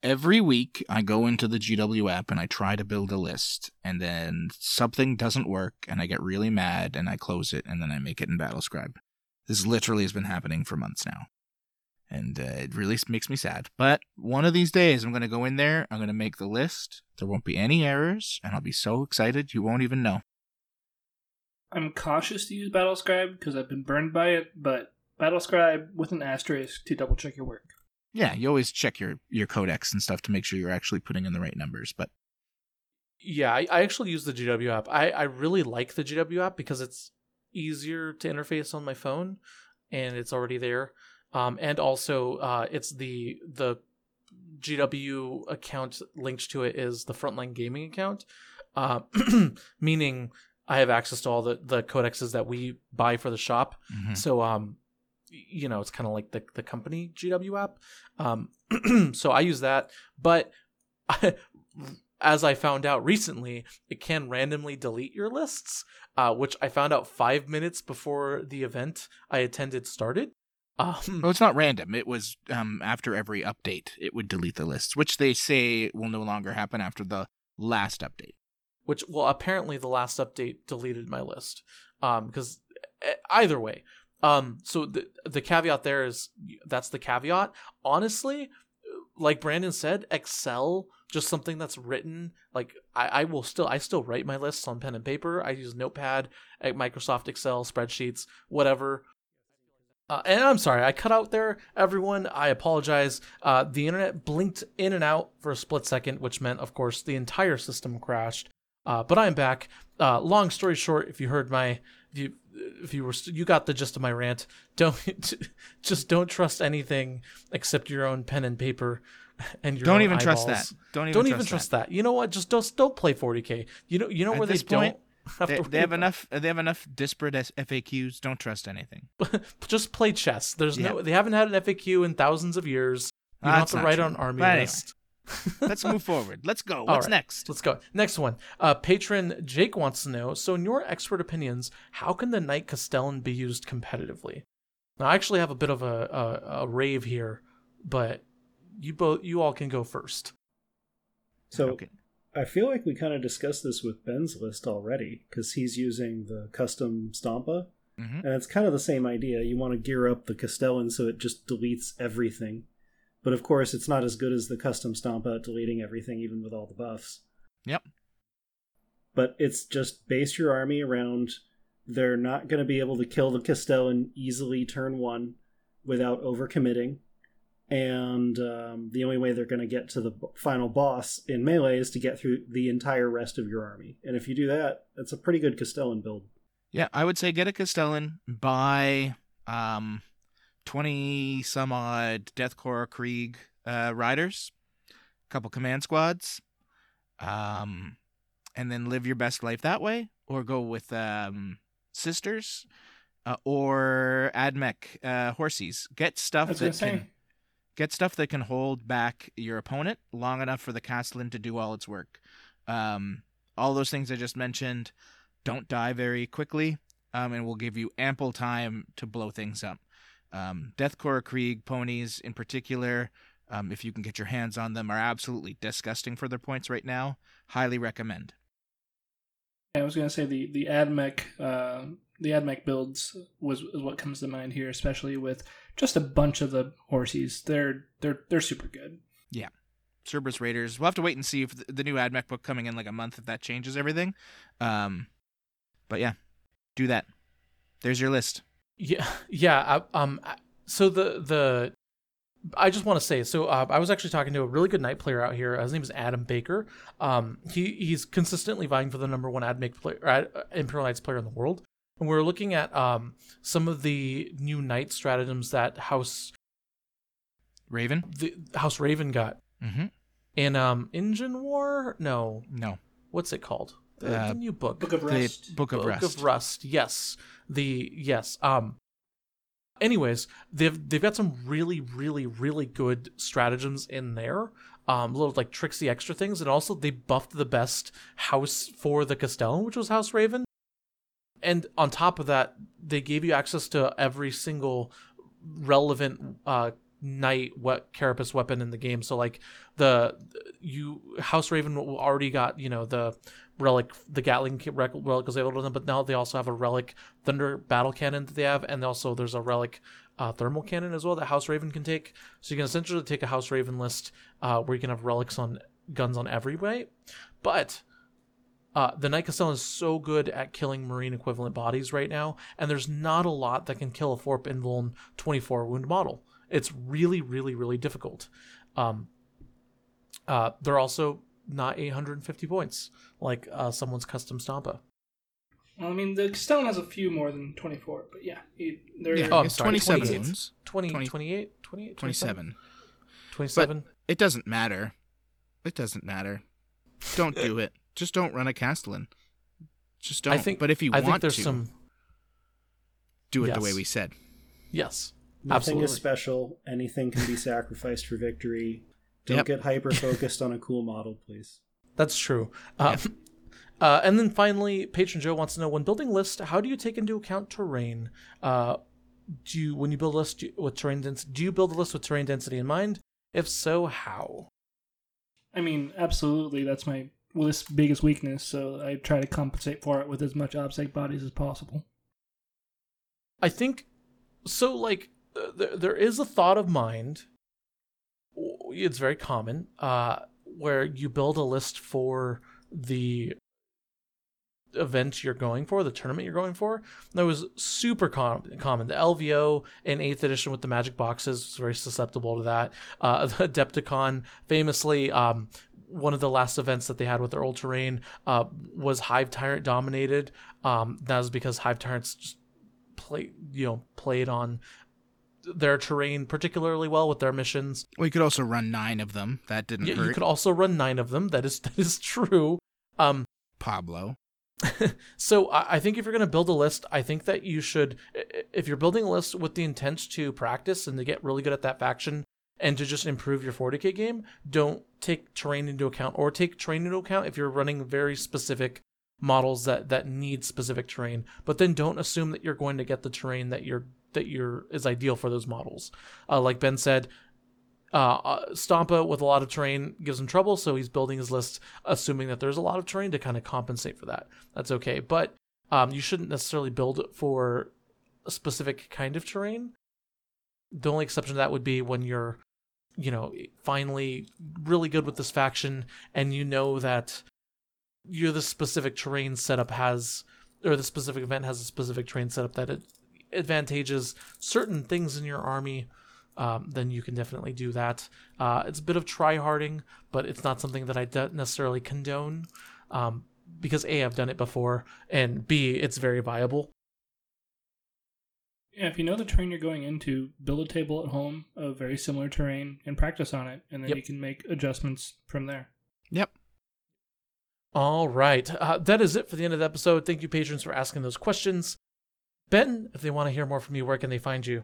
every week I go into the GW app and I try to build a list, and then something doesn't work, and I get really mad and I close it, and then I make it in BattleScribe. This literally has been happening for months now. And uh, it really makes me sad. But one of these days, I'm going to go in there, I'm going to make the list. There won't be any errors, and I'll be so excited you won't even know. I'm cautious to use BattleScribe because I've been burned by it, but BattleScribe with an asterisk to double check your work. Yeah, you always check your your codex and stuff to make sure you're actually putting in the right numbers. But yeah, I, I actually use the GW app. I, I really like the GW app because it's easier to interface on my phone, and it's already there. Um, and also uh, it's the the GW account linked to it is the Frontline Gaming account, uh, meaning I have access to all the the codexes that we buy for the shop. Mhm. So um, you know, it's kind of like the the company GW app. Um, so I use that, but as I found out recently, it can randomly delete your lists, uh, which I found out five minutes before the event I attended started. Um, well, it's not random. It was um, after every update, it would delete the lists, which they say will no longer happen after the last update. which well apparently the last update deleted my list um because either way um so the the caveat there is that's the caveat honestly like brandon said excel just something that's written like I, I will still i still write my lists on pen and paper i use notepad microsoft excel spreadsheets whatever uh, and I'm sorry, I cut out there, everyone. I apologize. Uh, the internet blinked in and out for a split second, which meant, of course, the entire system crashed. Uh, but I'm back. Uh, long story short, if you heard my, if you, if you were, you got the gist of my rant. Don't just don't trust anything except your own pen and paper, and your Don't even trust that. Don't even Don't trust even trust that. You know what? Just don't don't play 40k. You know you know At where they this point, don't. Have They, they have about- enough. They have enough disparate FAQs. Don't trust anything. just play chess. There's no. They haven't had an FAQ in thousands of years. You don't Ah, have to write true. on army But anyway. list. Let's move forward. Let's go. What's right. next? Let's go. Next one. Uh, patron Jake wants to know. So, in your expert opinions, how can the Knight Castellan be used competitively? Now, I actually have a bit of a, a, a rave here, but you both, you all can go first. So Okay. I feel like we kind of discussed this with Ben's list already because he's using the custom Stompa, hmm and it's kind of the same idea. You want to gear up the Castellan so it just deletes everything, but of course, it's not as good as the custom Stompa at deleting everything, even with all the buffs. Yep. But it's just base your army around. They're not going to be able to kill the Castellan easily turn one without overcommitting. And um, the only way they're going to get to the final boss in melee is to get through the entire rest of your army. And if you do that, that's a pretty good Castellan build. Yeah, I would say get a Castellan, buy um, twenty some odd Death Korps Krieg uh, riders, a couple command squads, um, and then live your best life that way, or go with um, sisters, uh, or Admech uh, horsies. Get stuff that say. can get stuff that can hold back your opponent long enough for the Castellan to do all its work. Um, all those things I just mentioned don't die very quickly, um, and will give you ample time to blow things up. Um, Death Korps Krieg ponies, in particular, um, if you can get your hands on them, are absolutely disgusting for their points right now. Highly recommend. I was gonna say the the AdMech uh, the AdMech builds was what comes to mind here, especially with just a bunch of the horsies. They're they're they're super good. Yeah. Serberys Raiders. We'll have to wait and see if the, new AdMech book coming in like a month if that changes everything. Um, but yeah, do that. There's your list. Yeah, yeah. I, um, so the the I just want to say, so uh, I was actually talking to a really good night player out here. His name is Adam Baker. Um, he he's consistently vying for the number one AdMech player, Ad- Imperial Knights player in the world. And we're looking at um some of the new knight stratagems that House Raven. the House Raven got. Mm-hmm. in um Engine War. No, No. what's it called? The, Uh, the new book. Book of The Book of Book Rest. of Rust. Yes. The yes. Um. Anyways, they've they've got some really really really good stratagems in there. Um, little like tricksy extra things, and also they buffed the best house for the Castellan, which was House Raven. And on top of that, they gave you access to every single relevant uh knight what carapace weapon in the game. So like the you house raven already got you know the relic the gatling relic was able to them but now they also have a relic thunder battle cannon that they have and also there's a relic uh, thermal cannon as well that house raven can take. So you can essentially take a house raven list uh, where you can have relics on guns on every way. But uh, the Knight Castellan is so good at killing marine equivalent bodies right now, and there's not a lot that can kill a Forp Invuln 24 wound model. It's really, really, really difficult. Um, uh, they're also not 850 points like uh, someone's custom Stompa. Well, I mean, the Castellan has a few more than 24, but yeah, he, they're Yeah, Oh, I'm it's sorry, 27 28. wounds. 20, 20 28, 28, 27. 27. It doesn't matter. It doesn't matter. Don't do it. Just don't run a Castellan. Just don't. I think, but if you I want think there's to, some. do it the way we said. Yes. Nothing Absolutely. is special. Anything can be sacrificed for victory. Don't Yep. get hyper focused on a cool model, please. That's true. Um, uh, and then finally, Patron Joe wants to know when building list, how do you take into account terrain? Uh, do you when you build a list do with terrain density? Do you build a list with terrain density in mind? If so, how? I mean, absolutely, that's my list's biggest weakness, so I try to compensate for it with as much obsec bodies as possible. I think so. Like uh, there, there is a thought of mind. It's very common, uh, where you build a list for the event you're going for, the tournament you're going for. That was super com- common. The LVO in eighth edition with the magic boxes was very susceptible to that. Uh, the Adepticon, famously, um, one of the last events that they had with their old terrain uh, was Hive Tyrant dominated. Um, that was because Hive Tyrants just play, you know, played on their terrain particularly well with their missions. We could also run nine of them. That didn't Yeah, hurt. you could also run nine of them. That is that is true. Um, Pablo. so I I think if you're going to build a list, I think that you should, if you're building a list with the intent to practice and to get really good at that faction and to just improve your 40k game, don't take terrain into account or take terrain into account if you're running very specific models that that need specific terrain. But then don't assume that you're going to get the terrain that you're that you're is ideal for those models. Uh, like Ben said, uh, uh, Stompa with a lot of terrain gives him trouble, so he's building his list assuming that there's a lot of terrain to kind of compensate for that. That's okay, but um, you shouldn't necessarily build for a specific kind of terrain. The only exception to that would be when you're, you know, finally really good with this faction and you know that you're the specific terrain setup has, or the specific event has a specific terrain setup that it advantages certain things in your army um, then you can definitely do that. Uh, it's a bit of try harding, but it's not something that I don't necessarily condone um, because A, I've done it before, and B, it's very viable. Yeah, if you know the terrain you're going into, build a table at home of very similar terrain and practice on it, and then Yep. you can make adjustments from there. Yep. All right. Uh, that is it for the end of the episode. Thank you, patrons, for asking those questions. Ben, if they want to hear more from you, where can they find you?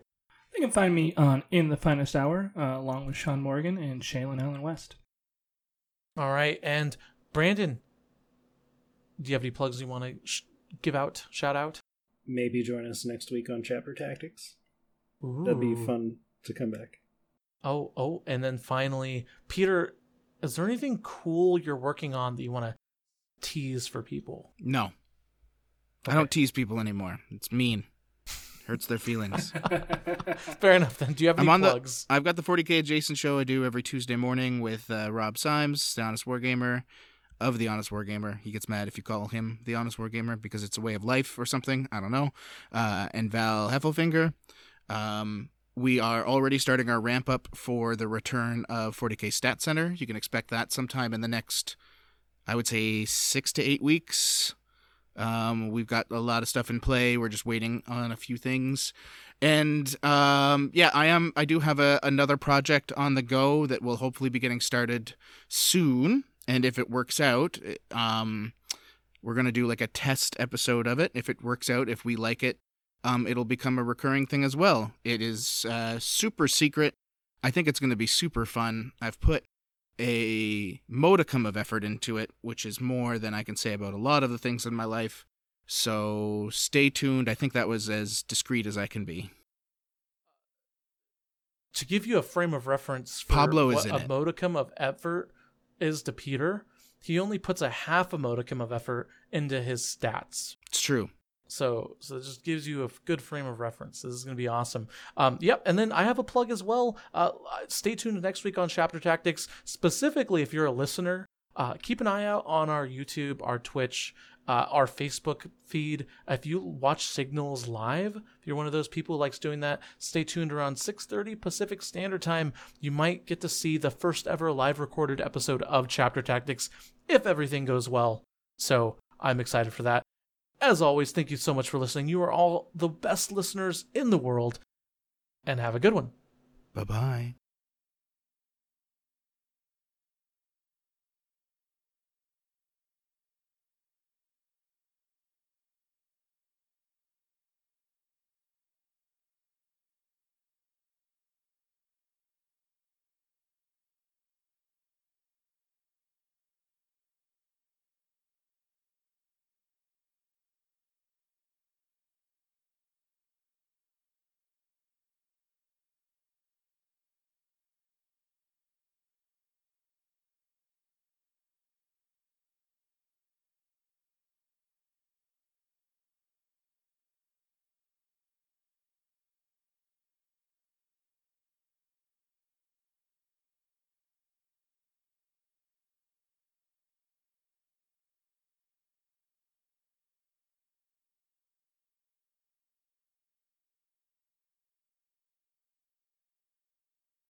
They can find me on In the Finest Hour, uh, along with Sean Morgan and Shaylin Allen West. All right. And Brandon, do you have any plugs you want to sh- give out, shout out? Maybe join us next week on Chapter Tactics. That'd be fun to come back. Oh, oh, and then finally, Peter, is there anything cool you're working on that you want to tease for people? No. I don't tease people anymore. It's mean. Hurts their feelings. Fair enough. Then, do you have any I'm on the- plugs? I've got the 40k adjacent show I do every Tuesday morning with uh, Rob Symes, the Honest Wargamer of the Honest Wargamer. He gets mad if you call him the Honest Wargamer because it's a way of life or something. I don't know. Uh, and Val Heffelfinger. Um, we are already starting our ramp up for the return of 40k Stat Center. You can expect that sometime in the next, I would say, six to eight weeks. Um, we've got a lot of stuff in play. We're just waiting on a few things. And um, yeah, I am. I do have a, another project on the go that will hopefully be getting started soon. And if it works out, um, we're gonna do like a test episode of it. If it works out, if we like it, um, it'll become a recurring thing as well. It is uh, super secret. I think it's going to be super fun. I've put a modicum of effort into it, which is more than I can say about a lot of the things in my life. So stay tuned. I think that was as discreet as I can be. To give you a frame of reference for Pablo is in a it. modicum of effort is to Peter, he only puts a half a modicum of effort into his stats. It's true. So, so it just gives you a good frame of reference. This is going to be awesome. Um, yep. And then I have a plug as well. Uh, stay tuned next week on Chapter Tactics. Specifically, if you're a listener, uh, keep an eye out on our YouTube, our Twitch, uh, our Facebook feed. If you watch Signals live, if you're one of those people who likes doing that, stay tuned around 6:30 Pacific Standard Time. You might get to see the first ever live recorded episode of Chapter Tactics if everything goes well. So I'm excited for that. As always, thank you so much for listening. You are all the best listeners in the world, and have a good one. Bye bye.